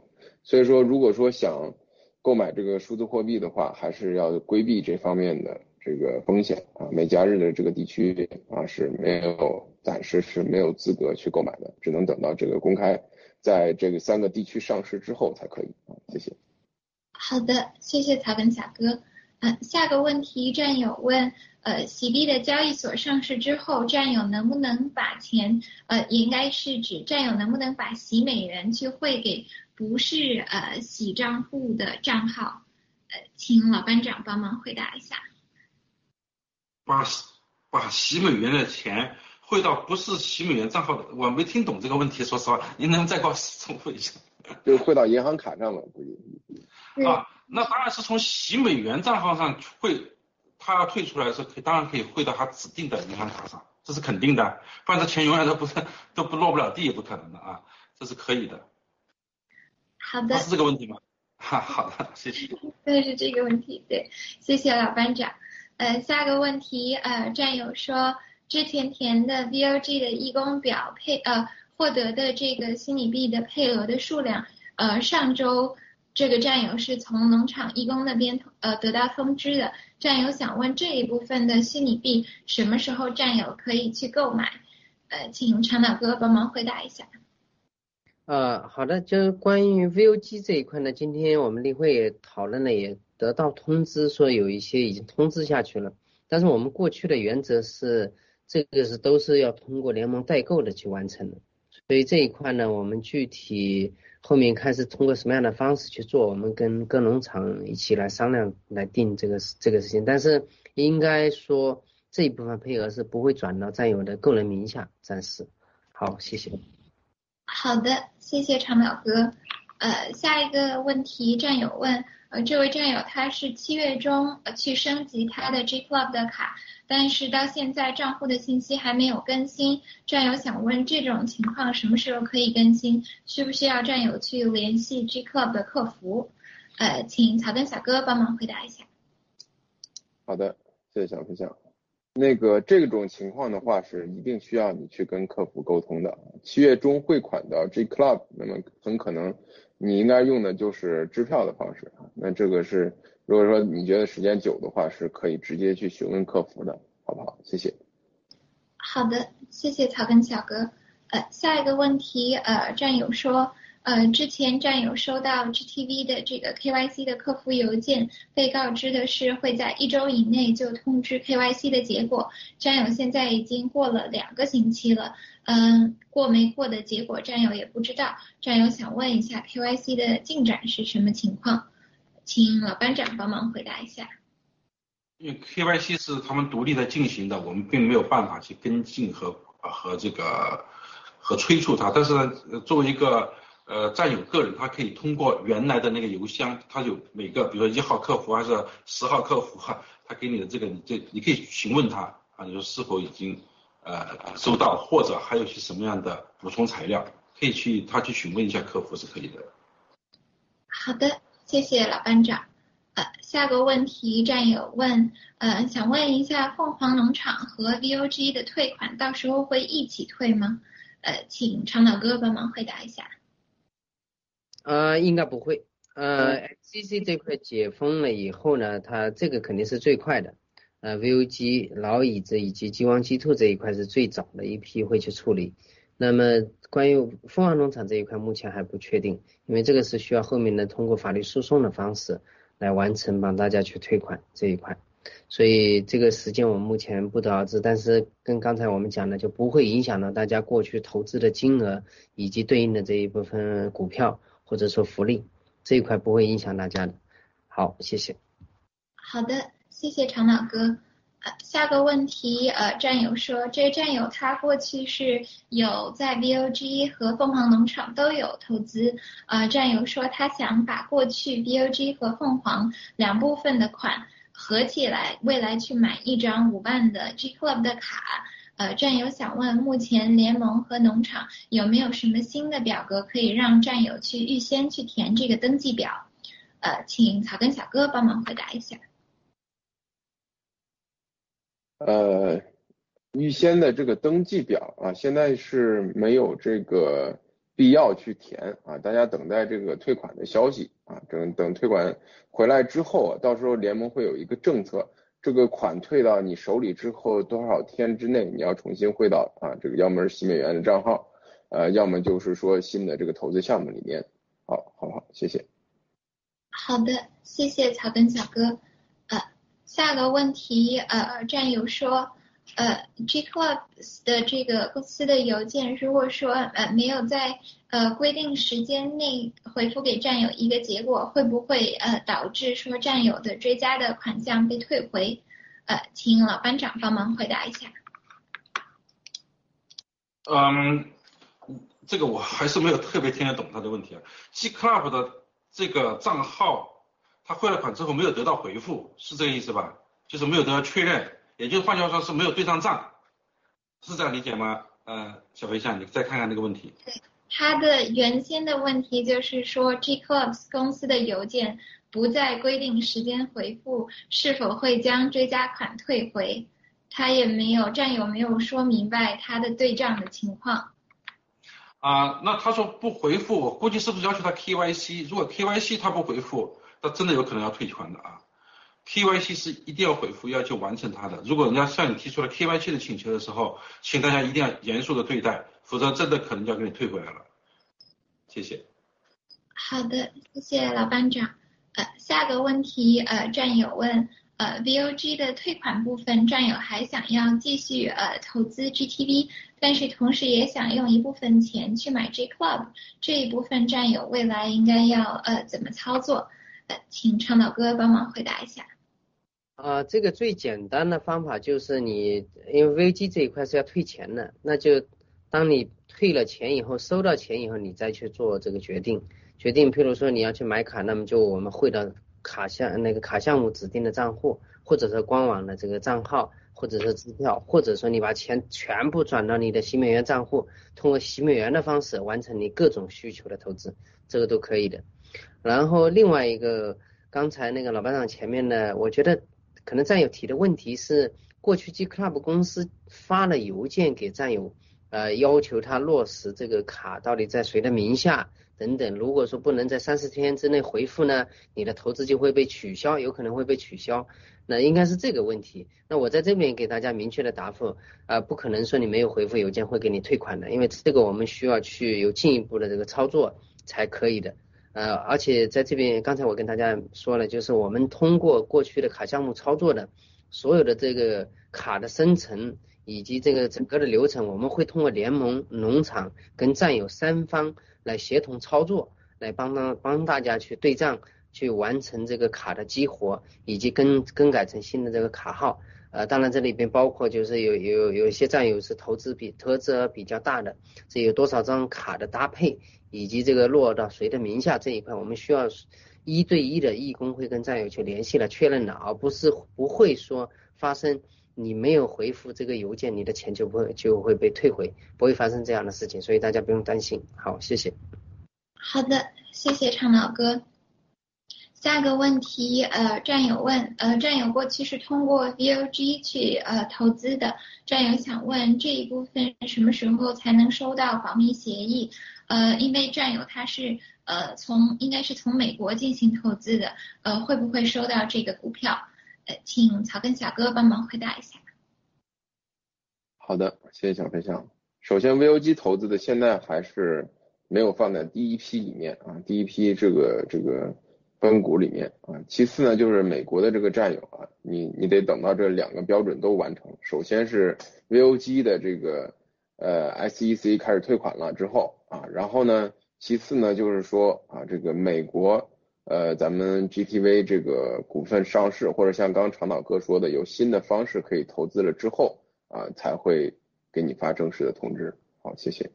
所以说，如果说想购买这个数字货币的话，还是要规避这方面的。这个风险啊，美加日的这个地区啊是没有暂时是没有资格去购买的，只能等到这个公开在这个三个地区上市之后才可以啊。谢谢。好的，谢谢草根小哥。嗯，下个问题，战友问，呃，喜币的交易所上市之后，战友能不能把钱，呃，也应该是指战友能不能把洗美元去汇给不是呃洗账户的账号？呃，请老班长帮忙回答一下。把把洗美元的钱汇到不是洗美元账号的，我没听懂这个问题，说实话，您能再给我重复一下？<laughs> 就汇到银行卡上了，估计。啊，那当然是从洗美元账号上汇，他要退出来的时候，可当然可以汇到他指定的银行卡上，这是肯定的，不然这钱永远都不是 <laughs> 都不落不了地，也不可能的啊，这是可以的。好的。是这个问题吗？哈，<laughs> 好的，谢谢。对，是这个问题，对，谢谢老班长。呃，下个问题，呃，战友说之前填的 VOG 的义工表配呃获得的这个虚拟币的配额的数量，呃，上周这个战友是从农场义工那边呃得到通知的，战友想问这一部分的虚拟币什么时候战友可以去购买？呃，请长岛哥帮忙回答一下。呃，好的，就是关于 VOG 这一块呢，今天我们例会也讨论了也。得到通知说有一些已经通知下去了，但是我们过去的原则是这个是都是要通过联盟代购的去完成的，所以这一块呢，我们具体后面看是通过什么样的方式去做，我们跟各农场一起来商量来定这个这个事情，但是应该说这一部分配额是不会转到占有的个人名下，暂时。好，谢谢。好的，谢谢长淼哥。呃，下一个问题，战友问，呃，这位战友他是七月中呃去升级他的 G Club 的卡，但是到现在账户的信息还没有更新。战友想问，这种情况什么时候可以更新？需不需要战友去联系 G Club 的客服？呃，请草根小哥帮忙回答一下。好的，谢谢小分享。那个这种情况的话，是一定需要你去跟客服沟通的。七月中汇款到 G Club，那么很可能你应该用的就是支票的方式。那这个是，如果说你觉得时间久的话，是可以直接去询问客服的，好不好？谢谢。好的，谢谢草根小哥。呃，下一个问题，呃，战友说。呃，之前战友收到 GTV 的这个 KYC 的客服邮件，被告知的是会在一周以内就通知 KYC 的结果。战友现在已经过了两个星期了，嗯，过没过的结果战友也不知道。战友想问一下 KYC 的进展是什么情况，请老班长帮忙回答一下。因为 KYC 是他们独立的进行的，我们并没有办法去跟进和和这个和催促他。但是呢，作为一个呃，占有个人，他可以通过原来的那个邮箱，他有每个，比如说一号客服还是十号客服哈，<laughs> 他给你的这个，你这你可以询问他啊，你说是否已经呃收到，或者还有些什么样的补充材料，可以去他去询问一下客服是可以的。好的，谢谢老班长。呃，下个问题战友问，呃，想问一下凤凰农场和 VOG 的退款到时候会一起退吗？呃，请长岛哥帮忙回答一下。呃，应该不会。呃，CC 这块解封了以后呢，它这个肯定是最快的。呃，VOG 老椅子以及激光鸡兔这一块是最早的一批会去处理。那么关于凤凰农场这一块，目前还不确定，因为这个是需要后面的通过法律诉讼的方式来完成，帮大家去退款这一块。所以这个时间我们目前不得而知，但是跟刚才我们讲的就不会影响到大家过去投资的金额以及对应的这一部分股票。或者说福利这一块不会影响大家的，好，谢谢。好的，谢谢长老哥。呃，下个问题，呃，战友说，这个战友他过去是有在 VOG 和凤凰农场都有投资，呃，战友说他想把过去 VOG 和凤凰两部分的款合起来，未来去买一张五万的 G Club 的卡。呃，战友想问，目前联盟和农场有没有什么新的表格可以让战友去预先去填这个登记表？呃，请草根小哥帮忙回答一下。呃，预先的这个登记表啊，现在是没有这个必要去填啊，大家等待这个退款的消息啊，等等退款回来之后，到时候联盟会有一个政策。这个款退到你手里之后多少天之内，你要重新汇到啊，这个要么是新美元的账号，呃，要么就是说新的这个投资项目里面，好，好好？谢谢。好的，谢谢草根小哥。呃，下个问题，呃，战友说，呃，G Club 的这个公司的邮件，如果说呃没有在呃规定时间内回复给战友一个结果，会不会呃导致说战友的追加的款项被退回？呃，请老班长帮忙回答一下。嗯，这个我还是没有特别听得懂他的问题啊。G Club 的这个账号，他汇了款之后没有得到回复，是这个意思吧？就是没有得到确认，也就是换句话说是没有对上账，是这样理解吗？呃，小飞象，你再看看这个问题。对。他的原先的问题就是说，G Clubs 公司的邮件不在规定时间回复，是否会将追加款退回？他也没有战友没有说明白他的对账的情况。啊，那他说不回复，我估计是不是要求他 KYC？如果 KYC 他不回复，那真的有可能要退款的啊。KYC 是一定要回复，要求完成它的。如果人家向你提出了 KYC 的请求的时候，请大家一定要严肃的对待。否则真的可能就要给你退回来了，谢谢。好的，谢谢老班长。呃，下个问题，呃，战友问，呃，VOG 的退款部分，战友还想要继续呃投资 GTV，但是同时也想用一部分钱去买 G Club，这一部分战友未来应该要呃怎么操作？呃，请倡导哥帮忙回答一下。啊，这个最简单的方法就是你，因为 VG 这一块是要退钱的，那就当你退了钱以后，收到钱以后，你再去做这个决定。决定，譬如说你要去买卡，那么就我们汇到卡项那个卡项目指定的账户，或者是官网的这个账号，或者是支票，或者说你把钱全部转到你的新美元账户，通过洗美元的方式完成你各种需求的投资，这个都可以的。然后另外一个，刚才那个老班长前面呢，我觉得可能战友提的问题是，过去 G Club 公司发了邮件给战友，呃，要求他落实这个卡到底在谁的名下。等等，如果说不能在三十天之内回复呢，你的投资就会被取消，有可能会被取消。那应该是这个问题。那我在这边给大家明确的答复，啊，不可能说你没有回复邮件会给你退款的，因为这个我们需要去有进一步的这个操作才可以的。呃，而且在这边刚才我跟大家说了，就是我们通过过去的卡项目操作的所有的这个卡的生成以及这个整个的流程，我们会通过联盟、农场跟战友三方。来协同操作，来帮帮帮大家去对账，去完成这个卡的激活，以及更更改成新的这个卡号。呃，当然这里边包括就是有有有一些战友是投资比投资额比较大的，这有多少张卡的搭配，以及这个落到谁的名下这一块，我们需要一对一的义工会跟战友去联系了确认了，而不是不会说发生你没有回复这个邮件，你的钱就不会就会被退回，不会发生这样的事情，所以大家不用担心。好，谢谢。好的，谢谢长老哥。下个问题，呃，战友问，呃，战友过去是通过 VOG 去呃投资的，战友想问这一部分什么时候才能收到保密协议？呃，因为战友他是呃从应该是从美国进行投资的，呃，会不会收到这个股票？呃，请草根小哥帮忙回答一下。好的，谢谢小飞象。首先，VOG 投资的现在还是没有放在第一批里面啊，第一批这个这个。分股里面啊，其次呢就是美国的这个战友啊，你你得等到这两个标准都完成，首先是 VOG 的这个呃 SEC 开始退款了之后啊，然后呢，其次呢就是说啊这个美国呃咱们 GTV 这个股份上市或者像刚长岛哥说的有新的方式可以投资了之后啊才会给你发正式的通知。好，谢谢。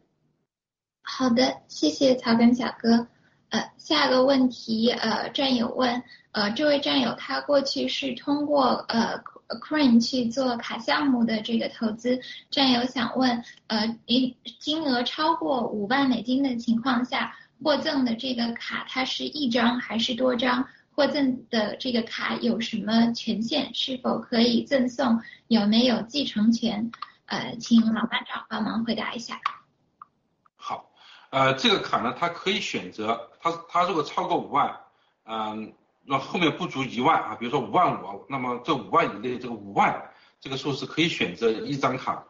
好的，谢谢草根小哥。呃，下个问题，呃，战友问，呃，这位战友他过去是通过呃 Acrain 去做卡项目的这个投资，战友想问，呃，金金额超过五万美金的情况下，获赠的这个卡它是一张还是多张？获赠的这个卡有什么权限？是否可以赠送？有没有继承权？呃，请老班长帮忙回答一下。呃，这个卡呢，它可以选择，它它如果超过五万，嗯，那后面不足一万啊，比如说五万五，那么这五万以内，这个五万这个数是可以选择一张卡，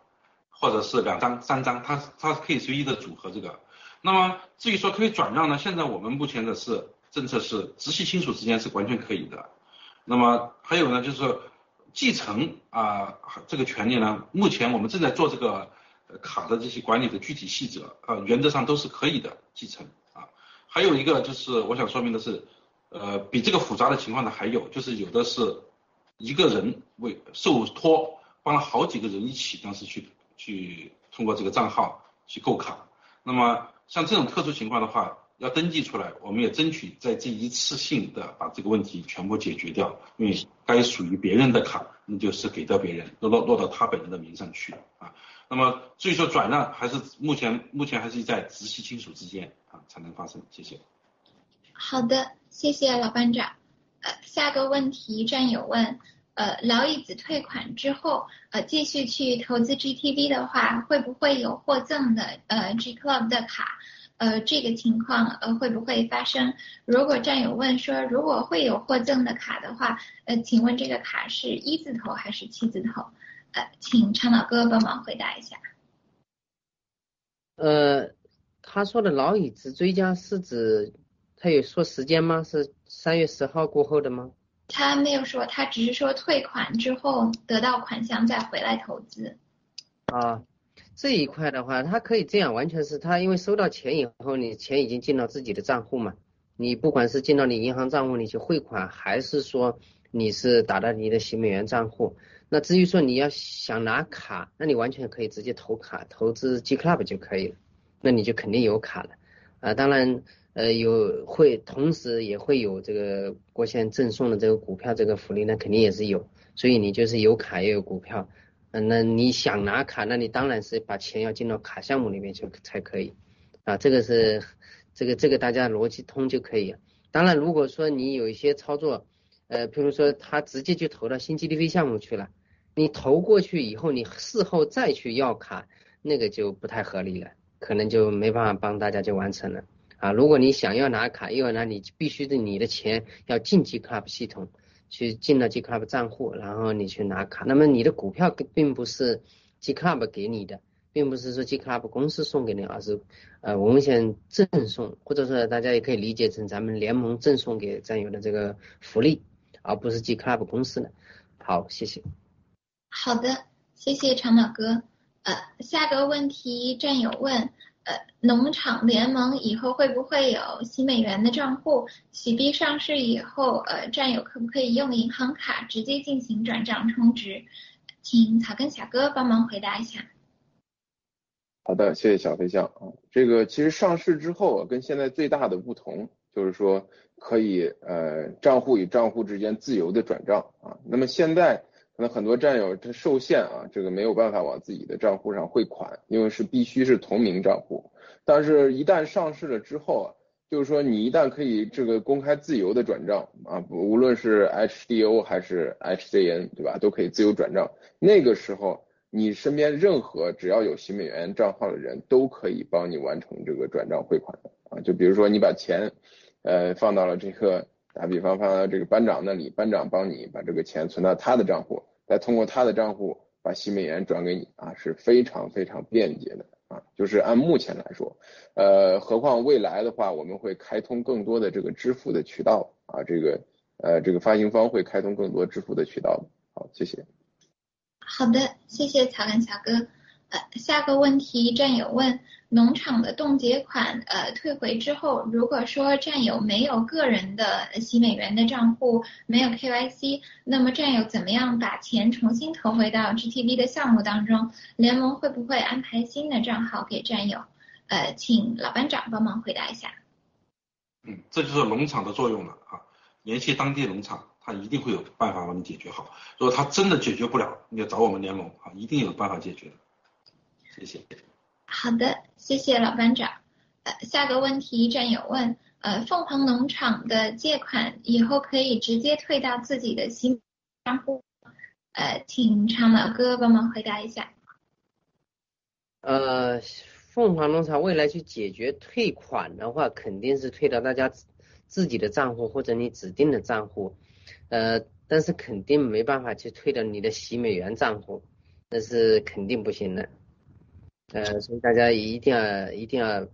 或者是两张、三张，它它可以随意的组合这个。那么至于说可以转让呢，现在我们目前的是政策是直系亲属之间是完全可以的。那么还有呢，就是继承啊这个权利呢，目前我们正在做这个。卡的这些管理的具体细则啊，原则上都是可以的继承啊。还有一个就是我想说明的是，呃，比这个复杂的情况呢还有，就是有的是一个人为受托帮了好几个人一起当时去去通过这个账号去购卡。那么像这种特殊情况的话，要登记出来，我们也争取在这一次性的把这个问题全部解决掉。因为该属于别人的卡，那就是给到别人，落落落到他本人的名上去啊。那么至于说转让，还是目前目前还是在直系亲属之间啊才能发生。谢谢。好的，谢谢老班长。呃，下个问题战友问，呃，老椅子退款之后，呃，继续去投资 GTV 的话，会不会有获赠的呃 G Club 的卡？呃，这个情况呃会不会发生？如果战友问说，如果会有获赠的卡的话，呃，请问这个卡是一字头还是七字头？呃，请长老哥帮忙回答一下。呃，他说的老椅子追加是指他有说时间吗？是三月十号过后的吗？他没有说，他只是说退款之后得到款项再回来投资。啊，这一块的话，他可以这样，完全是他因为收到钱以后，你钱已经进到自己的账户嘛，你不管是进到你银行账户你去汇款，还是说你是打到你的洗美元账户。那至于说你要想拿卡，那你完全可以直接投卡投资 G Club 就可以了，那你就肯定有卡了啊。当然，呃，有会同时也会有这个国线赠送的这个股票这个福利，那肯定也是有。所以你就是有卡也有股票，嗯，那你想拿卡，那你当然是把钱要进到卡项目里面去才可以啊。这个是这个这个大家逻辑通就可以。当然，如果说你有一些操作。呃，比如说他直接就投到新 GDP 项目去了，你投过去以后，你事后再去要卡，那个就不太合理了，可能就没办法帮大家就完成了啊。如果你想要拿卡，又要拿，你必须的你的钱要进 G Club 系统，去进到 G Club 账户，然后你去拿卡。那么你的股票并不是 G Club 给你的，并不是说 G Club 公司送给你，而是呃文献赠送，或者说大家也可以理解成咱们联盟赠送给战友的这个福利。而不是 G Club 公司的。好，谢谢。好的，谢谢长马哥。呃，下个问题，战友问，呃，农场联盟以后会不会有新美元的账户？洗币上市以后，呃，战友可不可以用银行卡直接进行转账充值？请草根小哥帮忙回答一下。好的，谢谢小飞象啊。这个其实上市之后跟现在最大的不同就是说。可以呃账户与账户之间自由的转账啊，那么现在可能很多战友他受限啊，这个没有办法往自己的账户上汇款，因为是必须是同名账户。但是，一旦上市了之后啊，就是说你一旦可以这个公开自由的转账啊，无论是 HDO 还是 HZN 对吧，都可以自由转账。那个时候，你身边任何只要有新美元账号的人都可以帮你完成这个转账汇款的啊，就比如说你把钱。呃，放到了这个打比方，放到这个班长那里，班长帮你把这个钱存到他的账户，再通过他的账户把新美元转给你啊，是非常非常便捷的啊。就是按目前来说，呃，何况未来的话，我们会开通更多的这个支付的渠道啊，这个呃，这个发行方会开通更多支付的渠道。好，谢谢。好的，谢谢草根小哥。呃，下个问题，战友问，农场的冻结款呃退回之后，如果说战友没有个人的洗美元的账户，没有 KYC，那么战友怎么样把钱重新投回到 GTV 的项目当中？联盟会不会安排新的账号给战友？呃，请老班长帮忙回答一下。嗯，这就是农场的作用了啊，联系当地农场，他一定会有办法帮你解决好。如果他真的解决不了，你要找我们联盟啊，一定有办法解决的。谢谢。好的，谢谢老班长。呃，下个问题战友问，呃，凤凰农场的借款以后可以直接退到自己的新账户？呃，请长老哥帮忙回答一下。呃，凤凰农场未来去解决退款的话，肯定是退到大家自己的账户或者你指定的账户，呃，但是肯定没办法去退到你的洗美元账户，那是肯定不行的。呃，所以大家一定要一定要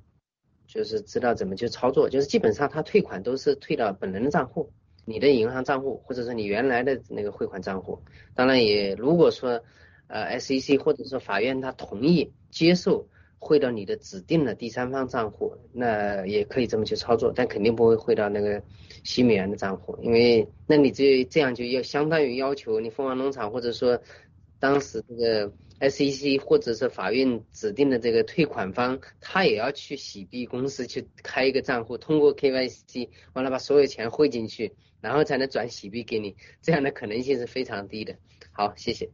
就是知道怎么去操作，就是基本上他退款都是退到本人的账户，你的银行账户或者说你原来的那个汇款账户。当然也如果说呃 SEC 或者说法院他同意接受汇到你的指定的第三方账户，那也可以这么去操作，但肯定不会汇到那个新美元的账户，因为那你这这样就要相当于要求你凤凰农场或者说当时这个。SEC 或者是法院指定的这个退款方，他也要去洗币公司去开一个账户，通过 KYC 完了把所有钱汇进去，然后才能转洗币给你，这样的可能性是非常低的。好，谢谢。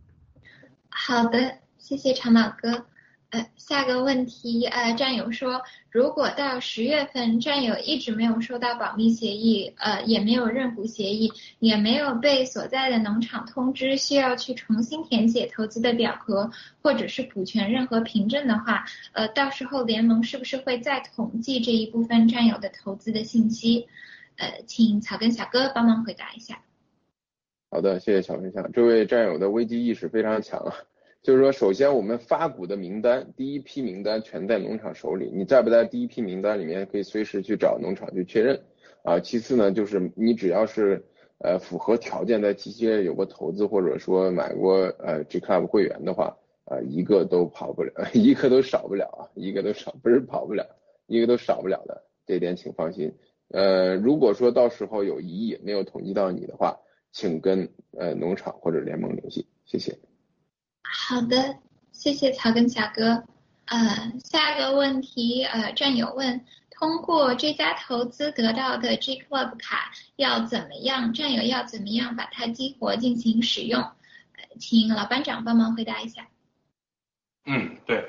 好的，谢谢长老哥。呃，下个问题，呃，战友说，如果到十月份，战友一直没有收到保密协议，呃，也没有认股协议，也没有被所在的农场通知需要去重新填写投资的表格，或者是补全任何凭证的话，呃，到时候联盟是不是会再统计这一部分战友的投资的信息？呃，请草根小哥帮忙回答一下。好的，谢谢小分享，这位战友的危机意识非常强啊。就是说，首先我们发股的名单，第一批名单全在农场手里，你在不在第一批名单里面，可以随时去找农场去确认啊。其次呢，就是你只要是呃符合条件，在期间有过投资或者说买过呃 G Club 会员的话，呃一个都跑不了，<laughs> 一个都少不了啊，一个都少不是跑不了，一个都少不了的，这点请放心。呃，如果说到时候有异议没有统计到你的话，请跟呃农场或者联盟联系，谢谢。好的，谢谢草根小哥。呃，下一个问题，呃，战友问，通过追加投资得到的 G Club 卡要怎么样？战友要怎么样把它激活进行使用？请老班长帮忙回答一下。嗯，对，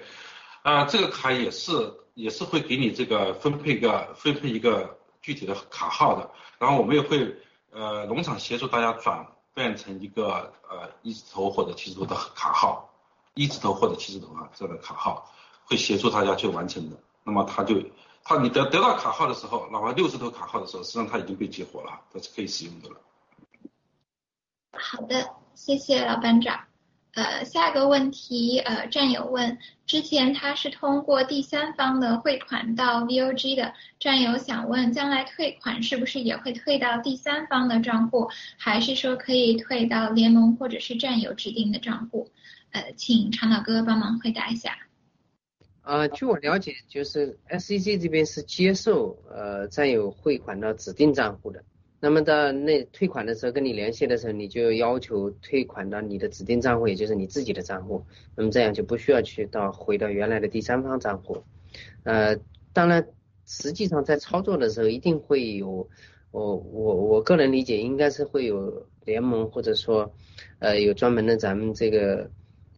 啊，这个卡也是也是会给你这个分配个分配一个具体的卡号的，然后我们也会呃农场协助大家转变成一个呃一字头或者七字头的卡号，一字头或者七字头啊这样的卡号。会协助大家去完成的，那么他就他你得得到卡号的时候，哪怕六十头卡号的时候，实际上它已经被激活了，它是可以使用的了。好的，谢谢老班长。呃，下一个问题，呃，战友问，之前他是通过第三方的汇款到 VOG 的，战友想问，将来退款是不是也会退到第三方的账户，还是说可以退到联盟或者是战友指定的账户？呃，请长岛哥帮忙回答一下。呃，据我了解，就是 SEC 这边是接受呃战友汇款到指定账户的。那么到那退款的时候跟你联系的时候，你就要求退款到你的指定账户，也就是你自己的账户。那么这样就不需要去到回到原来的第三方账户。呃，当然，实际上在操作的时候一定会有，我我我个人理解应该是会有联盟或者说呃有专门的咱们这个。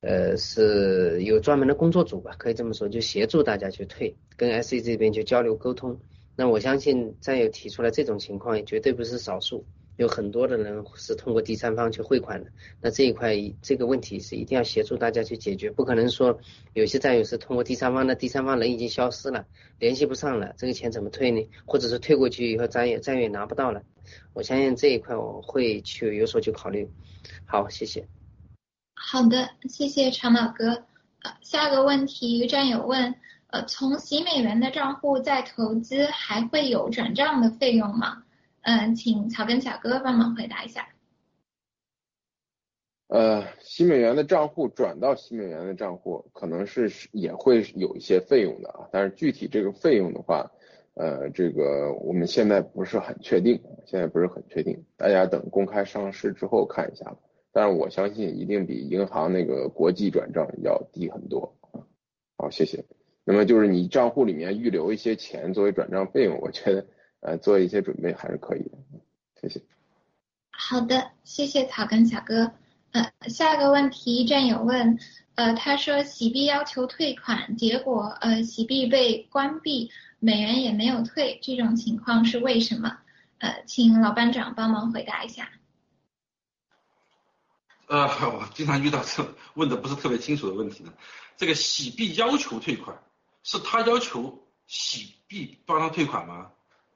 呃，是有专门的工作组吧，可以这么说，就协助大家去退，跟 SC 这边去交流沟通。那我相信战友提出来这种情况，也绝对不是少数，有很多的人是通过第三方去汇款的。那这一块这个问题是一定要协助大家去解决，不可能说有些战友是通过第三方的，第三方人已经消失了，联系不上了，这个钱怎么退呢？或者是退过去以后战友战友拿不到了？我相信这一块我会去有所去考虑。好，谢谢。好的，谢谢长老哥。呃，下个问题，战友问，呃，从洗美元的账户再投资还会有转账的费用吗？嗯，请草根小哥帮忙回答一下。呃，洗美元的账户转到洗美元的账户，可能是也会有一些费用的啊，但是具体这个费用的话，呃，这个我们现在不是很确定，现在不是很确定，大家等公开上市之后看一下吧。但是我相信一定比银行那个国际转账要低很多啊。好，谢谢。那么就是你账户里面预留一些钱作为转账费用，我觉得呃做一些准备还是可以的。谢谢。好的，谢谢草根小哥。呃，下一个问题，战友问，呃，他说洗币要求退款，结果呃洗币被关闭，美元也没有退，这种情况是为什么？呃，请老班长帮忙回答一下。呃，我经常遇到这问的不是特别清楚的问题呢。这个洗币要求退款，是他要求洗币帮他退款吗？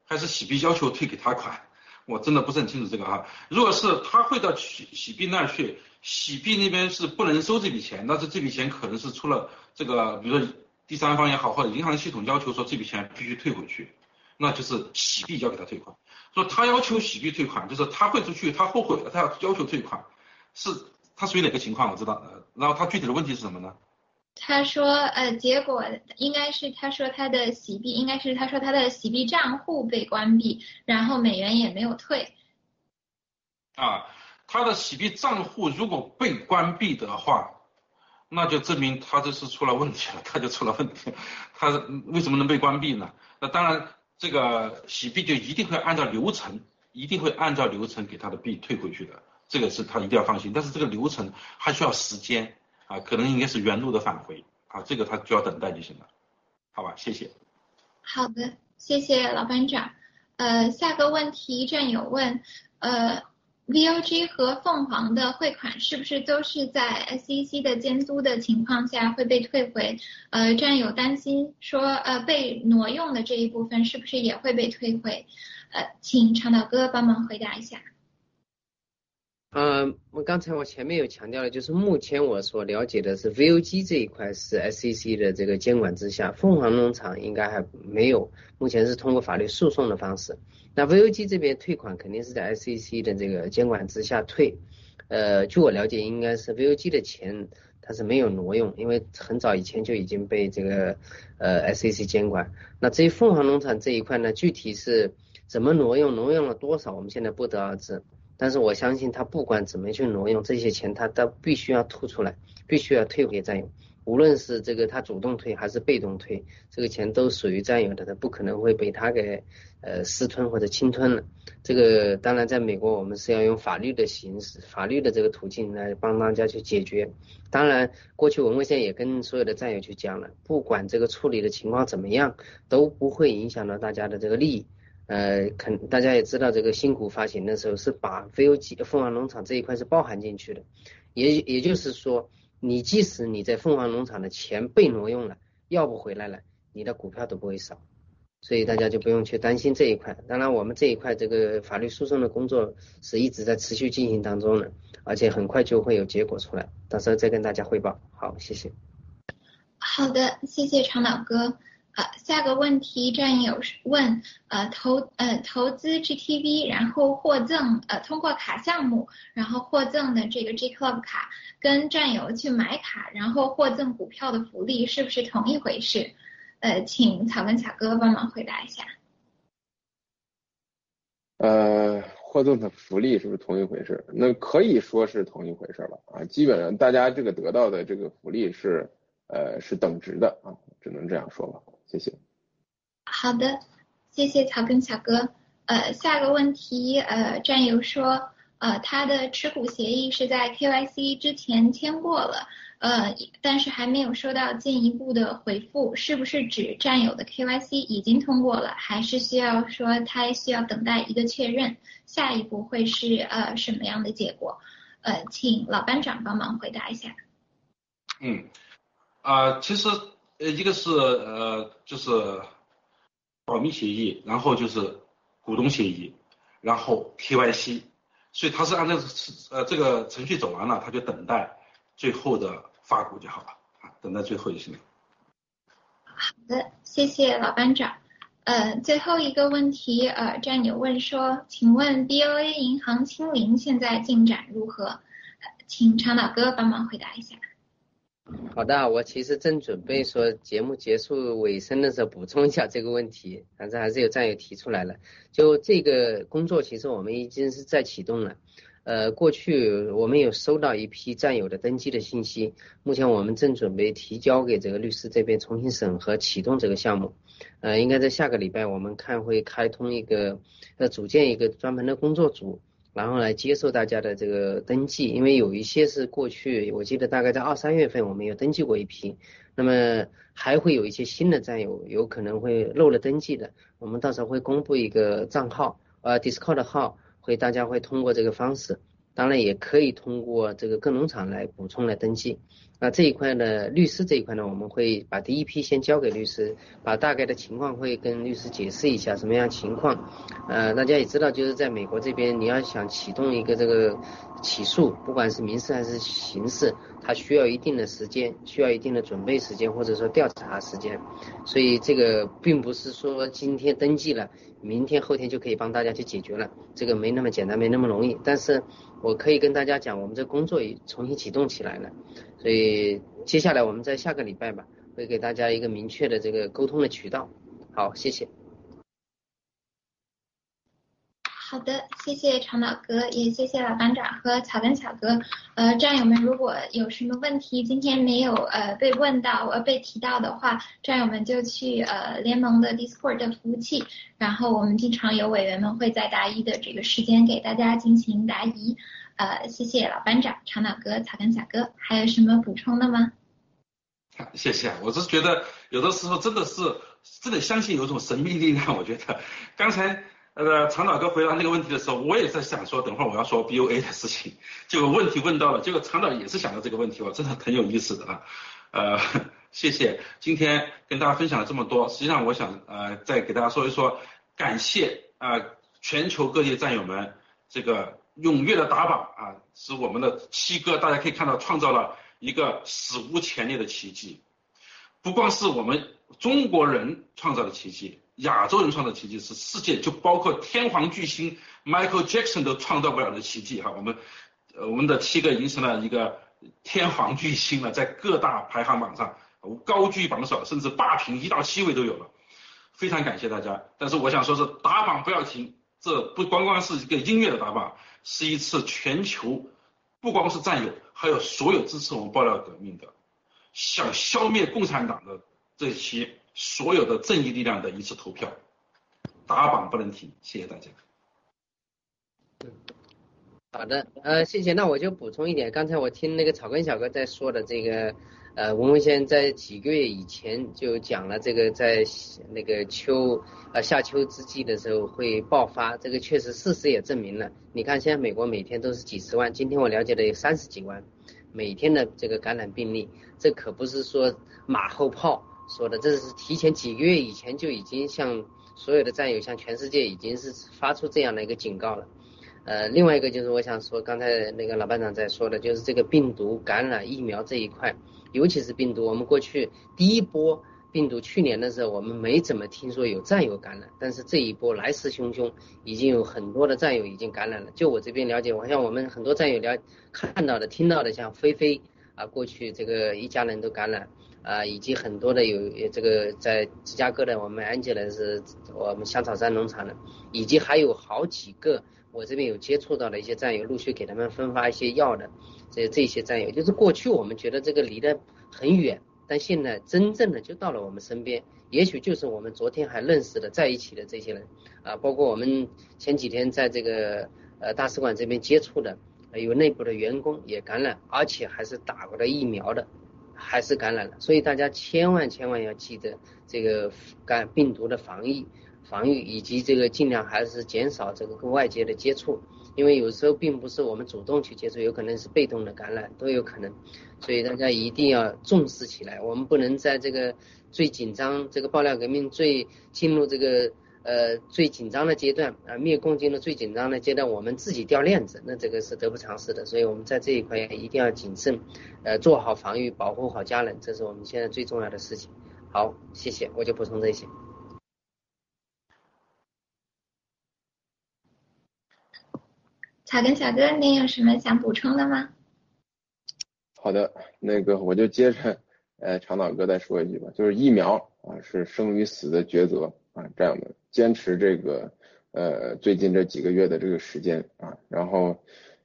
还是洗币要求退给他款？我真的不是很清楚这个哈。如果是他汇到洗洗币那儿去，洗币那边是不能收这笔钱，那是这笔钱可能是出了这个，比如说第三方也好，或者银行系统要求说这笔钱必须退回去，那就是洗币要给他退款。说他要求洗币退款，就是他汇出去，他后悔了，他要要求退款。是他属于哪个情况？我知道呃，然后他具体的问题是什么呢？他说，呃，结果应该是他说他的洗币，应该是他说他的洗币账户被关闭，然后美元也没有退。啊，他的洗币账户如果被关闭的话，那就证明他这是出了问题了，他就出了问题。他为什么能被关闭呢？那当然，这个洗币就一定会按照流程，一定会按照流程给他的币退回去的。这个是他一定要放心，但是这个流程还需要时间啊，可能应该是原路的返回啊，这个他就要等待就行了，好吧，谢谢。好的，谢谢老班长。呃，下个问题战友问，呃，VOG 和凤凰的汇款是不是都是在 SEC 的监督的情况下会被退回？呃，战友担心说，呃，被挪用的这一部分是不是也会被退回？呃，请长岛哥帮忙回答一下。嗯，我刚才我前面有强调了，就是目前我所了解的是 VOG 这一块是 SEC 的这个监管之下，凤凰农场应该还没有，目前是通过法律诉讼的方式。那 VOG 这边退款肯定是在 SEC 的这个监管之下退。呃，据我了解，应该是 VOG 的钱它是没有挪用，因为很早以前就已经被这个呃 SEC 监管。那至于凤凰农场这一块呢，具体是怎么挪用，挪用了多少，我们现在不得而知。但是我相信他不管怎么去挪用这些钱，他都必须要吐出来，必须要退回战友。无论是这个他主动退还是被动退，这个钱都属于战友的，他不可能会被他给呃私吞或者侵吞了。这个当然在美国我们是要用法律的形式、法律的这个途径来帮大家去解决。当然，过去文卫现在也跟所有的战友去讲了，不管这个处理的情况怎么样，都不会影响到大家的这个利益。呃，肯大家也知道，这个新股发行的时候是把 VOG 凤凰农场这一块是包含进去的，也也就是说，你即使你在凤凰农场的钱被挪用了，要不回来了，你的股票都不会少，所以大家就不用去担心这一块。当然，我们这一块这个法律诉讼的工作是一直在持续进行当中的，而且很快就会有结果出来，到时候再跟大家汇报。好，谢谢。好的，谢谢长岛哥。呃，下个问题战友问，呃投呃投资 GTV，然后获赠呃通过卡项目，然后获赠的这个 G Club 卡，跟战友去买卡，然后获赠股票的福利是不是同一回事？呃，请草根小哥帮忙回答一下。呃，获赠的福利是不是同一回事？那可以说是同一回事了啊，基本上大家这个得到的这个福利是呃是等值的啊，只能这样说吧。谢谢。好的，谢谢草根小哥。呃，下个问题，呃，战友说，呃，他的持股协议是在 KYC 之前签过了，呃，但是还没有收到进一步的回复，是不是指战友的 KYC 已经通过了，还是需要说他需要等待一个确认？下一步会是呃什么样的结果？呃，请老班长帮忙回答一下。嗯，啊，其实。呃，一个是呃，就是保密协议，然后就是股东协议，然后 KYC，所以他是按照呃这个程序走完了，他就等待最后的发股就好了啊，等待最后就行了。好的，谢谢老班长。呃，最后一个问题，呃，战友问说，请问 BOA 银行清零现在进展如何？请长岛哥帮忙回答一下。好的，我其实正准备说节目结束尾声的时候补充一下这个问题，反正还是有战友提出来了。就这个工作，其实我们已经是在启动了。呃，过去我们有收到一批战友的登记的信息，目前我们正准备提交给这个律师这边重新审核启动这个项目。呃，应该在下个礼拜，我们看会开通一个呃组建一个专门的工作组。然后来接受大家的这个登记，因为有一些是过去，我记得大概在二三月份我们有登记过一批，那么还会有一些新的战友有可能会漏了登记的，我们到时候会公布一个账号，呃，Discord 号，会大家会通过这个方式，当然也可以通过这个各农场来补充来登记。那这一块呢，律师这一块呢，我们会把第一批先交给律师，把大概的情况会跟律师解释一下什么样情况。呃，大家也知道，就是在美国这边，你要想启动一个这个起诉，不管是民事还是刑事，它需要一定的时间，需要一定的准备时间或者说调查时间。所以这个并不是说今天登记了，明天后天就可以帮大家去解决了，这个没那么简单，没那么容易。但是我可以跟大家讲，我们这工作已重新启动起来了。所以接下来我们在下个礼拜吧，会给大家一个明确的这个沟通的渠道。好，谢谢。好的，谢谢长岛哥，也谢谢老班长和草根小哥。呃，战友们如果有什么问题今天没有呃被问到呃被提到的话，战友们就去呃联盟的 Discord 的服务器，然后我们经常有委员们会在答疑的这个时间给大家进行答疑。呃，谢谢老班长、长岛哥、草根小哥，还有什么补充的吗？谢谢，我是觉得有的时候真的是真的相信有一种神秘力量。我觉得刚才呃长岛哥回答那个问题的时候，我也在想说，等会儿我要说 BOA 的事情，结果问题问到了，结果长岛也是想到这个问题，我真的很有意思的啊。呃，谢谢，今天跟大家分享了这么多，实际上我想呃再给大家说一说，感谢啊全球各地战友们这个。踊跃的打榜啊，使我们的七哥大家可以看到创造了一个史无前例的奇迹。不光是我们中国人创造的奇迹，亚洲人创造奇迹是世界就包括天皇巨星 Michael Jackson 都创造不了的奇迹哈。我们我们的七个已经成了一个天皇巨星了，在各大排行榜上高居榜首，甚至霸屏一到七位都有了。非常感谢大家，但是我想说是打榜不要停，这不光光是一个音乐的打榜。是一次全球不光是战友，还有所有支持我们爆料革命的，想消灭共产党的这些所有的正义力量的一次投票，打榜不能停，谢谢大家。好的，呃，谢谢。那我就补充一点，刚才我听那个草根小哥在说的这个，呃，文文先生在几个月以前就讲了这个，在那个秋呃夏秋之际的时候会爆发，这个确实事实也证明了。你看现在美国每天都是几十万，今天我了解的有三十几万，每天的这个感染病例，这可不是说马后炮说的，这是提前几个月以前就已经向所有的战友，向全世界已经是发出这样的一个警告了。呃，另外一个就是我想说，刚才那个老班长在说的，就是这个病毒感染疫苗这一块，尤其是病毒，我们过去第一波病毒去年的时候，我们没怎么听说有战友感染，但是这一波来势汹汹，已经有很多的战友已经感染了。就我这边了解，我像我们很多战友了看到的、听到的，像菲菲啊，过去这个一家人都感染啊，以及很多的有这个在芝加哥的我们安吉人是我们香草山农场的，以及还有好几个。我这边有接触到的一些战友，陆续给他们分发一些药的，这这些战友，就是过去我们觉得这个离得很远，但现在真正的就到了我们身边，也许就是我们昨天还认识的在一起的这些人啊，包括我们前几天在这个呃大使馆这边接触的，有内部的员工也感染，而且还是打过的疫苗的，还是感染了，所以大家千万千万要记得这个感病毒的防疫。防御以及这个尽量还是减少这个跟外界的接触，因为有时候并不是我们主动去接触，有可能是被动的感染都有可能，所以大家一定要重视起来。我们不能在这个最紧张、这个爆料革命最进入这个呃最紧张的阶段啊，灭共军的最紧张的阶段，我们自己掉链子，那这个是得不偿失的。所以我们在这一块一定要谨慎，呃，做好防御，保护好家人，这是我们现在最重要的事情。好，谢谢，我就补充这些。草根小哥，您有什么想补充的吗？好的，那个我就接着，呃，长岛哥再说一句吧，就是疫苗啊是生与死的抉择啊，这样的坚持这个，呃，最近这几个月的这个时间啊，然后，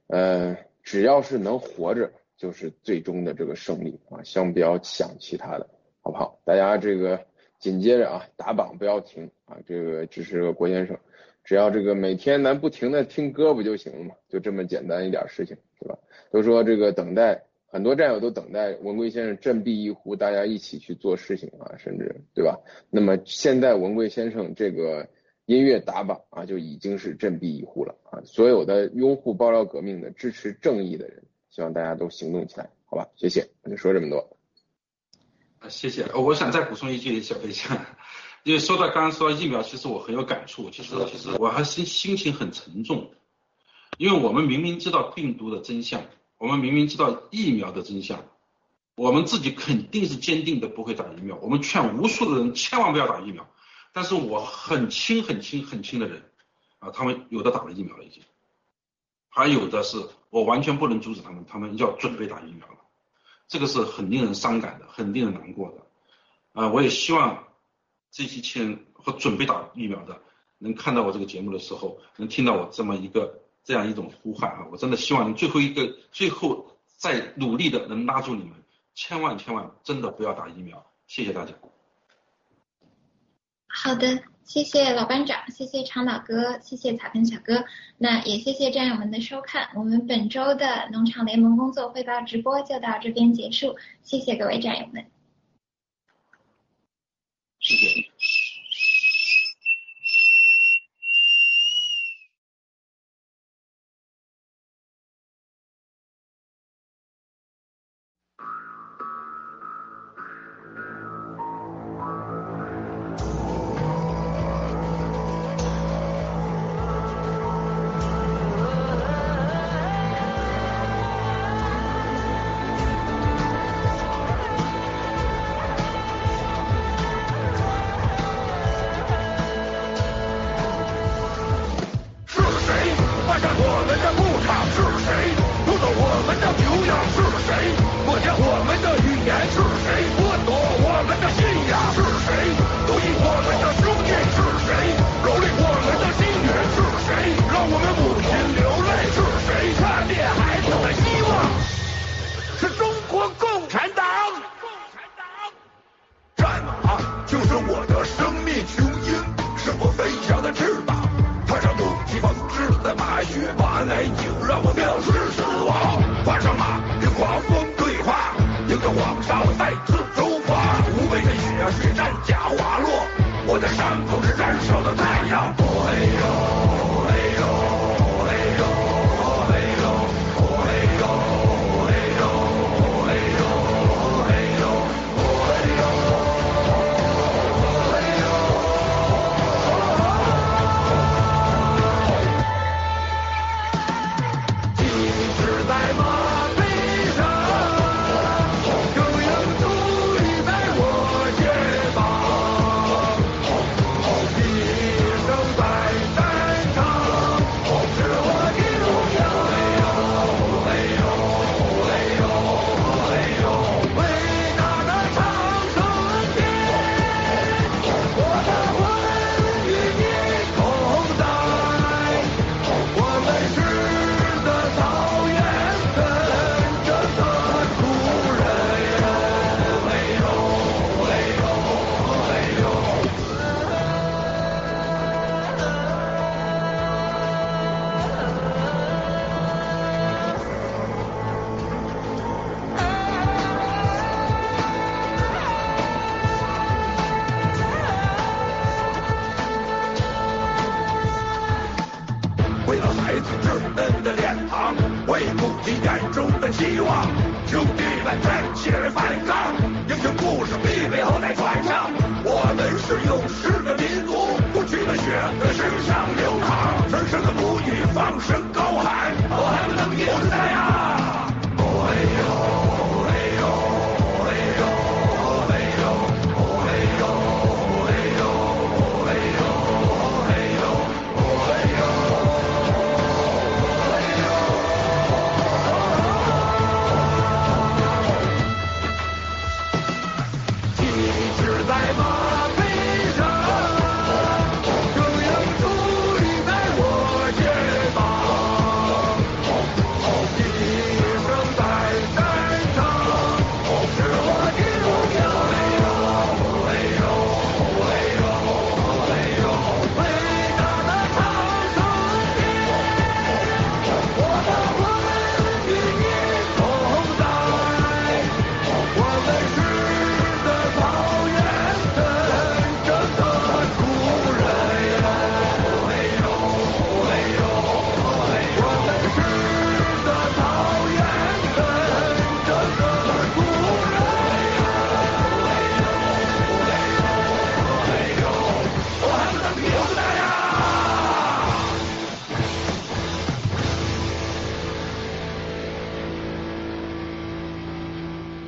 呃，只要是能活着，就是最终的这个胜利啊，先不要想其他的，好不好？大家这个紧接着啊，打榜不要停啊，这个支持个郭先生。只要这个每天咱不停的听歌不就行了嘛？就这么简单一点事情，对吧？都说这个等待，很多战友都等待文贵先生振臂一呼，大家一起去做事情啊，甚至对吧？那么现在文贵先生这个音乐打榜啊，就已经是振臂一呼了啊！所有的拥护爆料革命的、支持正义的人，希望大家都行动起来，好吧？谢谢，我就说这么多。啊，谢谢。我想再补充一句，小飞侠。因为说到刚刚说疫苗，其实我很有感触。其实其实我还心心情很沉重，因为我们明明知道病毒的真相，我们明明知道疫苗的真相，我们自己肯定是坚定的不会打疫苗。我们劝无数的人千万不要打疫苗，但是我很亲很亲很亲的人啊，他们有的打了疫苗了已经，还有的是我完全不能阻止他们，他们要准备打疫苗了，这个是很令人伤感的，很令人难过的。啊，我也希望。这些亲人和准备打疫苗的，能看到我这个节目的时候，能听到我这么一个这样一种呼唤啊！我真的希望最后一个最后再努力的能拉住你们，千万千万真的不要打疫苗，谢谢大家。好的，谢谢老班长，谢谢长岛哥，谢谢草根小哥，那也谢谢战友们的收看，我们本周的农场联盟工作汇报直播就到这边结束，谢谢各位战友们。谢谢。